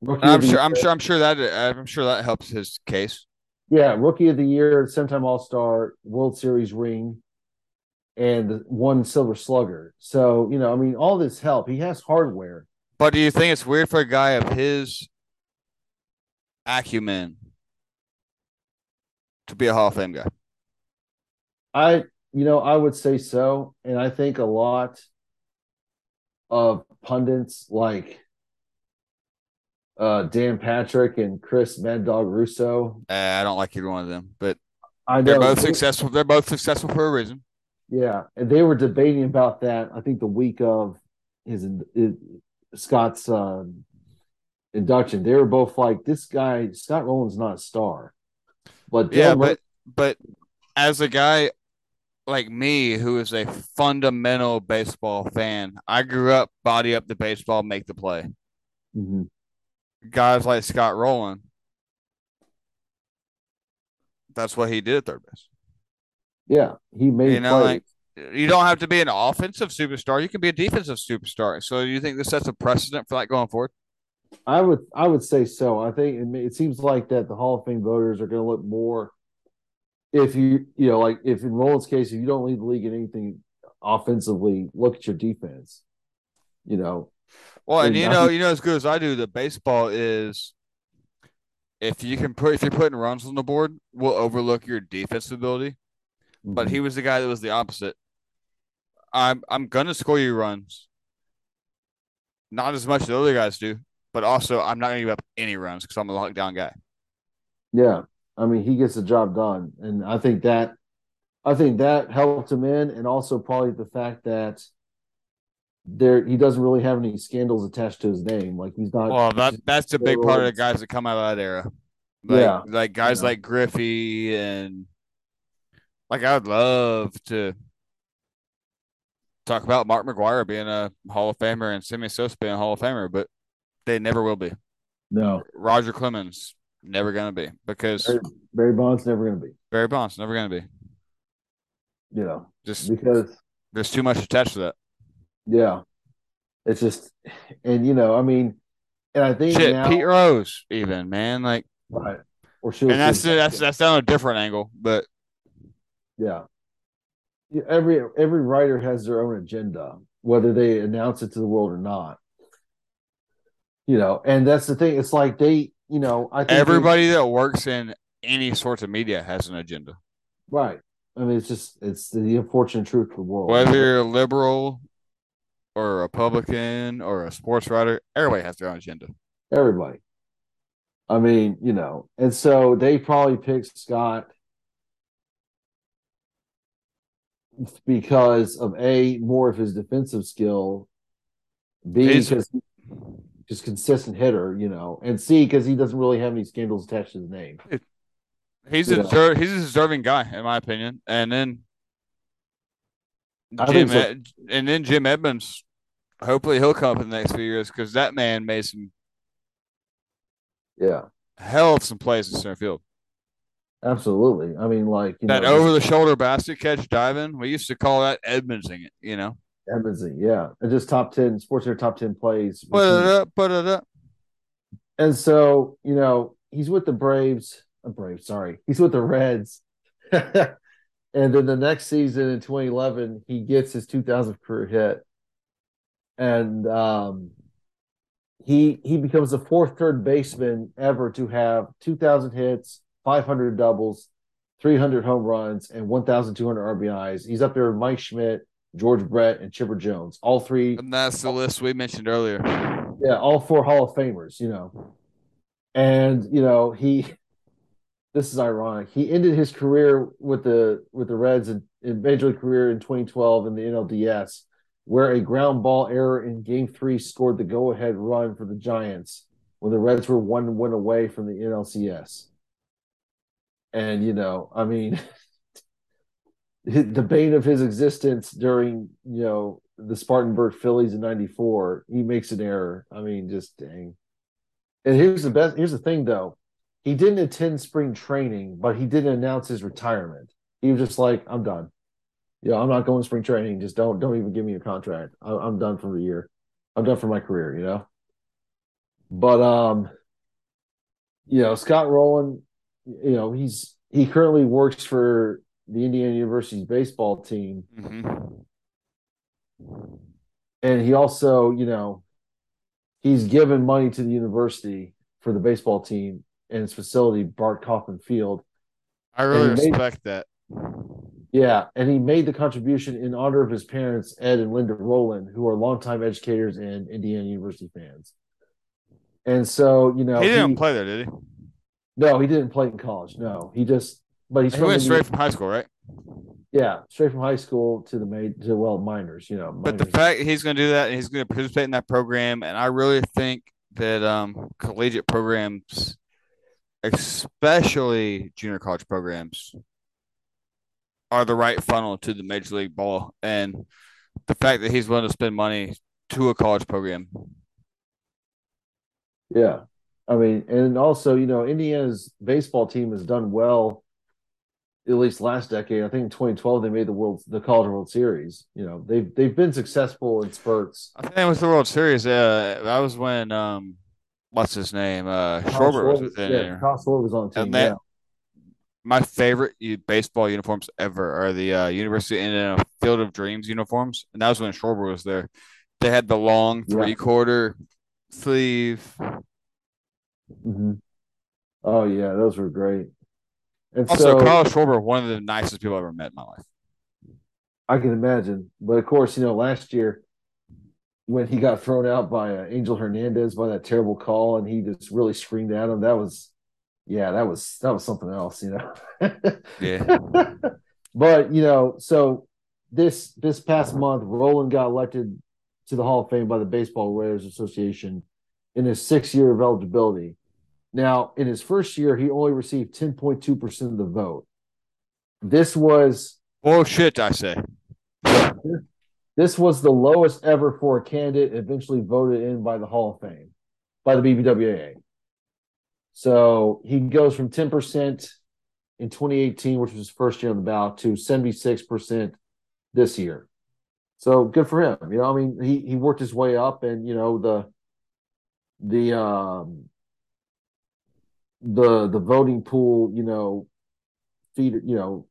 Rookie I'm sure. I'm sure. I'm sure that. I'm sure that helps his case. Yeah, rookie of the year, seven time All Star, World Series ring, and one Silver Slugger. So you know, I mean, all this help. He has hardware. But do you think it's weird for a guy of his acumen to be a Hall of Fame guy? I, you know, I would say so, and I think a lot of pundits like uh, Dan Patrick and Chris Mad Dog Russo. Uh, I don't like either one of them, but I they're both successful. They're both successful for a reason. Yeah, and they were debating about that. I think the week of his, his Scott's uh, induction, they were both like, "This guy, Scott Rolen's not a star." But Yeah, Dylan but but as a guy like me who is a fundamental baseball fan, I grew up body up the baseball, make the play. Mhm. Guys like Scott Rolen, that's what he did at third base. Yeah, he made You know, plays. like you don't have to be an offensive superstar; you can be a defensive superstar. So, you think this sets a precedent for that going forward? I would I would say so. I think it, it seems like that the Hall of Fame voters are going to look more if you you know like if in Rolen's case if you don't lead the league in anything offensively, look at your defense. You know, Well, and And you I know, think- you know as good as I do, the baseball is if you can put if you're putting runs on the board, we'll overlook your defensive ability. But he was the guy that was the opposite. I'm I'm gonna score you runs. Not as much as the other guys do, but also I'm not gonna give up any runs because I'm a lockdown guy. Yeah, I mean, he gets the job done, and I think that I think that helped him in, and also probably the fact that there he doesn't really have any scandals attached to his name. Like he's not. Well, that that's a big part of the guys that come out of that era. Like, Yeah. like guys Yeah. like Griffey and like I would love to talk about Mark McGwire being a Hall of Famer and Sammy Sosa being a Hall of Famer, but they never will be. no, Roger Clemens never gonna be because Barry, Barry Bonds never going to be. Barry Bonds never gonna be. You know, Just because there's too much attached to that. yeah, it's just, and you know, I mean, and I think Shit, now, Pete Rose, even man, like, right, or and that's that's that's down a different angle, but Yeah. Yeah, Every every writer has their own agenda, whether they announce it to the world or not. You know, and that's the thing. It's like they, you know, I think they- everybody that works in any sorts of media has an agenda. right. I mean, it's just it's the unfortunate truth of the world. Whether you're a liberal or a Republican or a sports writer, everybody has their own agenda. Everybody. I mean, you know, and so they probably picked Scott because of a more of his defensive skill, b He's- because just consistent hitter, you know, and C because he doesn't really have any scandals attached to his name. He's You a he's a deserving guy in my opinion. And then I Jim so. Ed- and then Jim Edmonds. Hopefully he'll come up in the next few years because that man made some Yeah, hell of some plays in center field. Absolutely. I mean, like you that over the shoulder basket catch diving, we used to call that Edmondsing it, you know. Edmondson, yeah, and just top ten sports center top ten plays. Put it up, put it up. And so, you know, he's with the Braves. Uh, Braves, sorry. He's with the Reds. and then the next season in 2011, he gets his 2000th career hit. And um, he he becomes the fourth third baseman ever to have 2,000 hits, 500 doubles, 300 home runs, and 1,200 RBIs. He's up there with Mike Schmidt, George Brett, and Chipper Jones. All three And that's the list we mentioned earlier. yeah, all four Hall of Famers, you know. And you know, he this is ironic. He ended his career with the with the Reds in, in major league career in 2012 in the NLDS, where a ground ball error in game three scored the go-ahead run for the Giants when the Reds were one win away from the NLCS. And you know, I mean the bane of his existence during, you know, the Spartanburg Phillies in 94, he makes an error. I mean, just dang. And here's the best here's the thing though. He didn't attend spring training, but he didn't announce his retirement. He was just like, I'm done. Yeah, you know, I'm not going spring training. Just don't don't even give me a contract. I, I'm done for the year. I'm done for my career, you know. But um, you know, Scott Rolen, you know, he's he currently works for the Indiana University's baseball team hmm and he also, you know, he's given money to the university for the baseball team and its facility, Bart Kaufman Field. I really he made- respect that. Yeah, and he made the contribution in honor of his parents, Ed and Linda Rolen, who are longtime educators and Indiana University fans. And so, you know, he didn't play there, did he? No, he didn't play in college. No, he just, but he's He went straight from high school, right? yeah, straight from high school to the main to well minors. You know, But the fact he's going to do that and he's going to participate in that program, and I really think that um, collegiate programs, especially junior college programs, are the right funnel to the major league ball. And the fact that he's willing to spend money to a college program, Yeah. I mean, and also, you know, Indiana's baseball team has done well at least last decade. I think in 2012 they made the world the college world series. You know, they've they've been successful in spurts. I think it was the World Series. Uh, that was when um, what's his name? Uh, Schwarber was within yeah, there. Kyle Schwarber was on the team. And that- yeah. my favorite baseball uniforms ever are the uh, University of Indiana Field of Dreams uniforms, and that was when Schwarber was there. They had the long three quarter sleeve. Mhm. Oh yeah, those were great. And Also, so Carl Schwarber, one of the nicest people I've ever met in my life. I can imagine, but of course, you know, last year when he got thrown out by uh, Angel Hernandez by that terrible call, and he just really screamed at him. That was, yeah, that was that was something else, you know. Yeah, but you know, so this this past month, Rolen got elected to the Hall of Fame by the Baseball Writers Association in his sixth year of eligibility. Now, in his first year, he only received 10.2% of the vote. This was oh, bullshit. I say. this was the lowest ever for a candidate eventually voted in by the Hall of Fame, by the BBWAA. So he goes from 10% in 2018, which was his first year on the ballot, to 76% this year. So good for him. You know, I mean, he he worked his way up, and you know the the um the the voting pool, you know, feed you know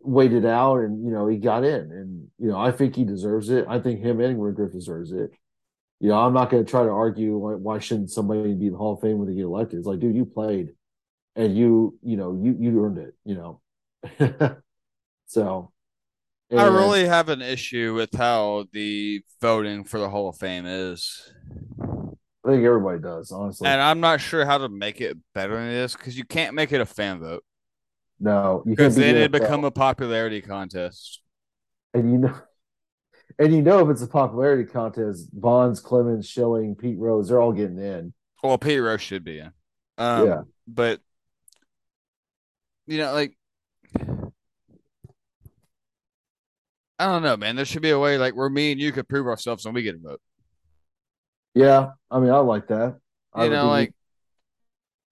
waited out and you know he got in and you know I think he deserves it. I think him and Griff deserves it. You know, I'm not going to try to argue why, why shouldn't somebody be in the Hall of Fame when they get elected. It's like, dude, you played, and you you know you you earned it. You know, so I really have an issue with how the voting for the Hall of Fame is. I think everybody does honestly. And I'm not sure how to make it better than this because you can't make it a fan vote no, because then it NFL. become a popularity contest. and you know and you know if it's a popularity contest, Bonds, Clemens, Schilling, Pete Rose, they're all getting in. Well, Pete Rose should be in. Um, Yeah. But you know, like I don't know, man. There should be a way like where me and you could prove ourselves and we get a vote. Yeah, I mean, I like that. I You know, think we- like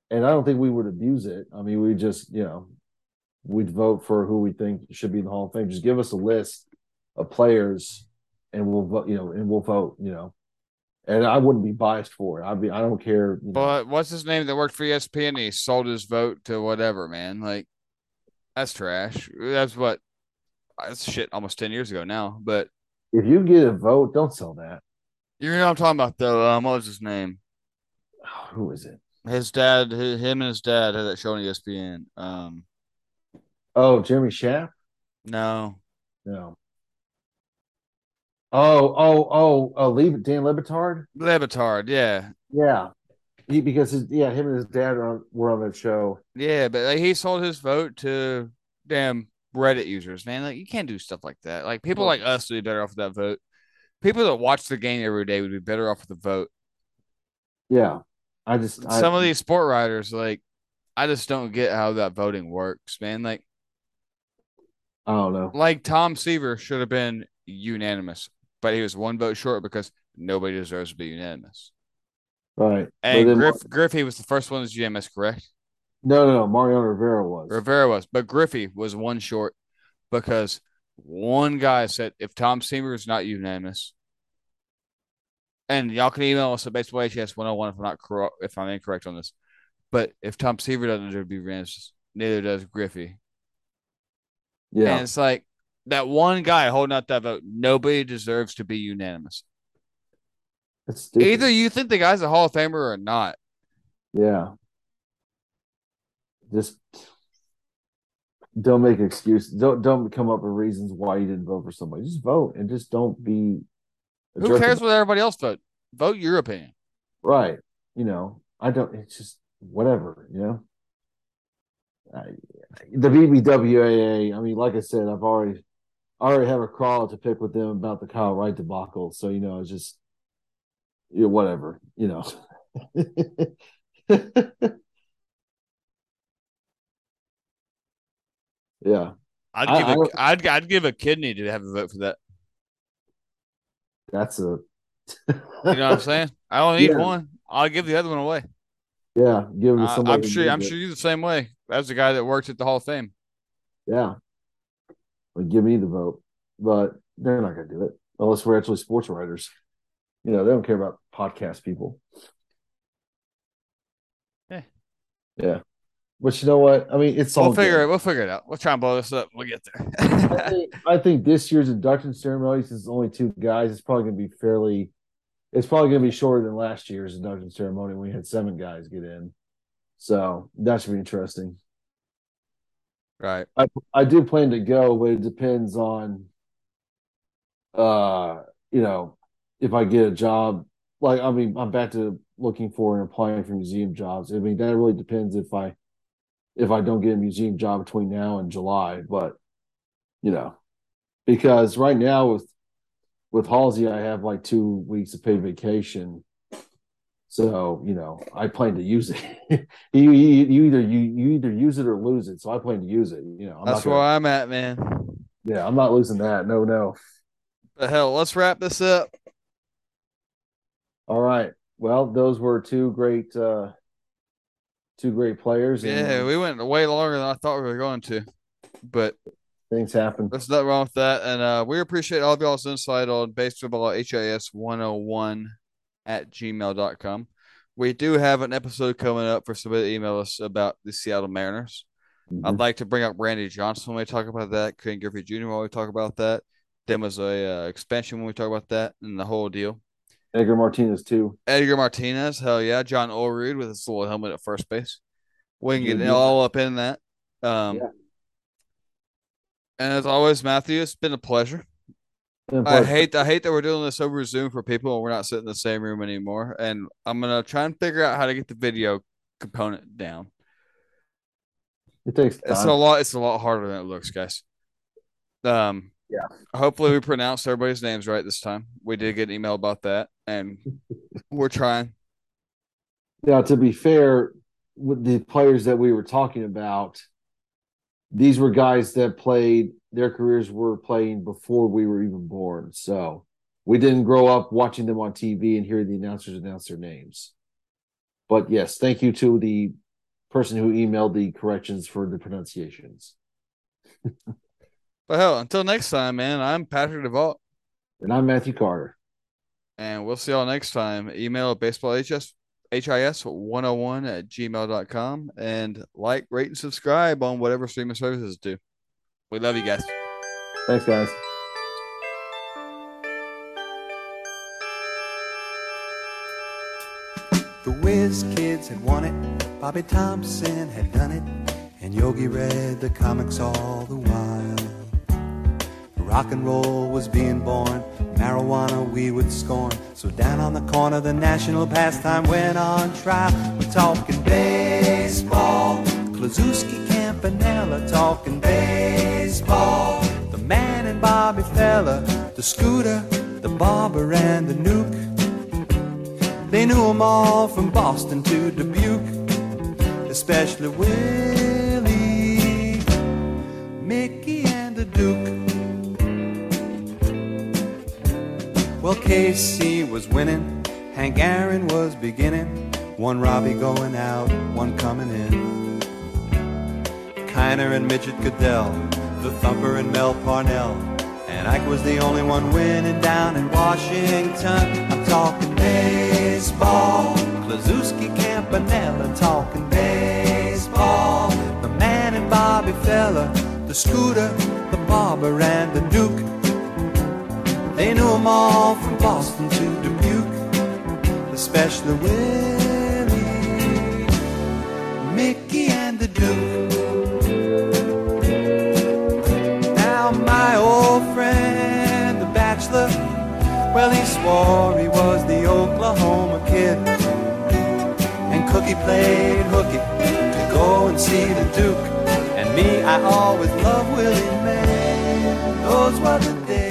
and I don't think we would abuse it. I mean, we just, you know, we'd vote for who we think should be in the Hall of Fame. Just give us a list of players, and we'll vote. You know, and we'll vote. You know, and I wouldn't be biased for it. I'd be. I don't care. You know, but what's his name that worked for ESPN? He sold his vote to whatever, man. Like that's trash. That's what that's shit almost ten years ago now. But if you get a vote, don't sell that. You know what I'm talking about though. Um, what was his name? Who is it? His dad, hi- him and his dad had that show on ESPN. Um, Oh, Jeremy Schaap. no, No. Oh, oh, oh, oh, leave Dan Le Batard. Levitard, yeah, Yeah, he because his yeah, him and his dad are on, were on that show. yeah, but like, he sold his vote to damn Reddit users, man. Like you can't do stuff like that. Like people like us would be better off with that vote. People that watch the game every day would be better off with a vote. Yeah, I just I, Some of these sport writers, like, I just don't get how that voting works, man. Like, I don't know. like Tom Seaver should have been unanimous, but he was one vote short because nobody deserves to be unanimous. Right. And then, Griff, Griffey was the first one that's unanimous, correct? no, no, no. Mariano Rivera was. Rivera was, but Griffey was one short because one guy said if Tom Seaver is not unanimous, and y'all can email us at baseballhs101 if I'm not correct, if I'm incorrect on this, but if Tom Seaver doesn't deserve to be unanimous, neither does Griffey. yeah. And it's like that one guy holding out that vote. Nobody deserves to be unanimous. It's. Either you think the guy's a Hall of Famer or not. Yeah. Just don't make excuses. Don't don't come up with reasons why you didn't vote for somebody. Just vote and just don't be. Who cares what everybody else vote? Vote your opinion. Right. You know, I don't. It's just whatever. You know. I, the BBWAA. I mean, like I said, I've already, I already have a crawl to pick with them about the Kyle Wright debacle. So you know, it's just, you know, whatever. You know. yeah, I'd I- give I a, don't- I'd I'd give a kidney to have a vote for that. that's a. You know what I'm saying? I only need Yeah. one. I'll give the other one away. Yeah, give it to Uh, somebody. I'm sure. I'm it. sure you're the same way. That's the guy that worked at the Hall of Fame. Yeah. Like, give me the vote. But they're not going to do it unless we're actually sports writers. You know, they don't care about podcast people. Yeah. Yeah. But you know what? I mean, it's all We'll figure good. it. We'll figure it out. We'll try and blow this up. We'll get I there. think, I think this year's induction ceremony, since it's only two guys, it's probably going to be fairly. It's probably going to be shorter than last year's induction ceremony when we had seven guys get in. So that should be interesting. right. I I do plan to go, but it depends on uh you know if I get a job. Like I mean, I'm back to looking for and applying for museum jobs. I mean, that really depends if I if I don't get a museum job between now and July. But you know, because right now with with Halsey, I have like two weeks of paid vacation. So you know, I plan to use it. you, you, you either you, you either use it or lose it. So I plan to use it. You know, I'm That's not gonna, where I'm at, man. yeah, I'm not losing that. No, no. But hell, let's wrap this up. All right. Well, those were two great, uh two great players. and, Yeah, we went way longer than I thought we were going to, but things happen. there's nothing wrong with that. And uh, we appreciate all of y'all's insight on baseball HIS 101 at gmail.com. We do have an episode coming up for somebody to email us about the Seattle Mariners. I'd Mhm. like to bring up Randy Johnson when we talk about that, Ken Griffey Jr. when we talk about that. Then was a uh, expansion when we talk about that and the whole deal. Edgar Martinez too. Edgar Martinez, hell yeah. John Olerud with his little helmet at first base. We can get Mhm. all up in that. Um, Yeah. And as always, Matthew, it's been a pleasure. And I hate I hate that we're doing this over Zoom for people and we're not sitting in the same room anymore. And I'm gonna try and figure out how to get the video component down. it takes It's a lot. It's a lot harder than it looks, guys. Um, Yeah. Hopefully, we pronounced everybody's names right this time. We did get an email about that, and we're trying. Now, to be fair, with the players that we were talking about, these were guys that played, their careers were playing before we were even born. So we didn't grow up watching them on TV and hearing the announcers announce their names. But yes, thank you to the person who emailed the corrections for the pronunciations. But hell, until next time, man, I'm Patrick DeVault, And I'm Matthew Carter. And we'll see y'all next time. Email oh at baseballhs, HIS101 at gmail.com and like, rate, and subscribe on whatever streaming services do. We love you guys. Thanks, guys. The Whiz Kids had won it, Bobby Thomson had done it, and Yogi read the comics all the while. Rock and roll was being born, marijuana we would scorn. So down on the corner, the national pastime went on trial. We're talking baseball, Kluszewski, Campanella, talking baseball. The man and Bobby Feller, the scooter, the barber, and the Newk. They knew 'em all from Boston to Dubuque, especially Willie, Mickey, and the Duke. Well, Casey was winning, Hank Aaron was beginning, one Robbie going out, one coming in. Kiner and Midget Gaedel, the Thumper and Mel Parnell. And Ike was the only one winning down in Washington. I'm talking baseball. Kluszewski Campanella talking baseball. The man and Bobby Feller, the scooter, the barber, and the Duke. They knew 'em all from Boston to Dubuque, especially Willie, Mickey, and the Duke. Now my old friend, the bachelor, well he swore he was the Oklahoma kid. And Cookie played hooky to go and see the Duke. And me, I always loved Willie man. Those were the days.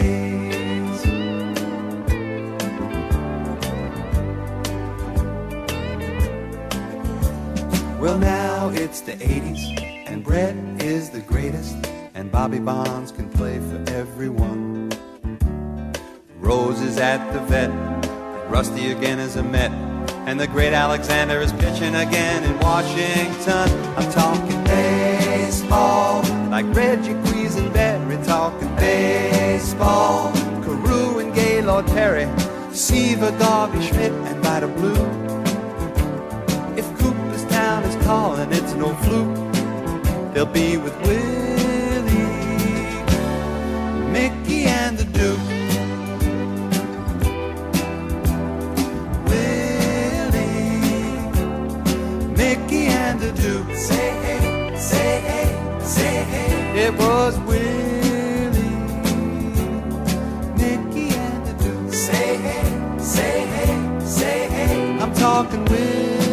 Well, now it's the 80s, and Brett is the greatest, and Bobby Bonds can play for everyone. Rose is at the vet, Rusty again is a Met, and the great Alexander is pitching again in Washington. I'm talking baseball, like Reggie Quisenberry, talking baseball. Carew and Gaylord Perry, Seaver, Garvey, Schmidt, and Vida Blue. Is calling, it's no fluke. They'll be with Willie, Mickey, and the Duke. Willie, Mickey, and the Duke. Say hey, say hey, say hey. It was Willie, Mickey, and the Duke. Say hey, say hey, say hey. I'm talking Willie.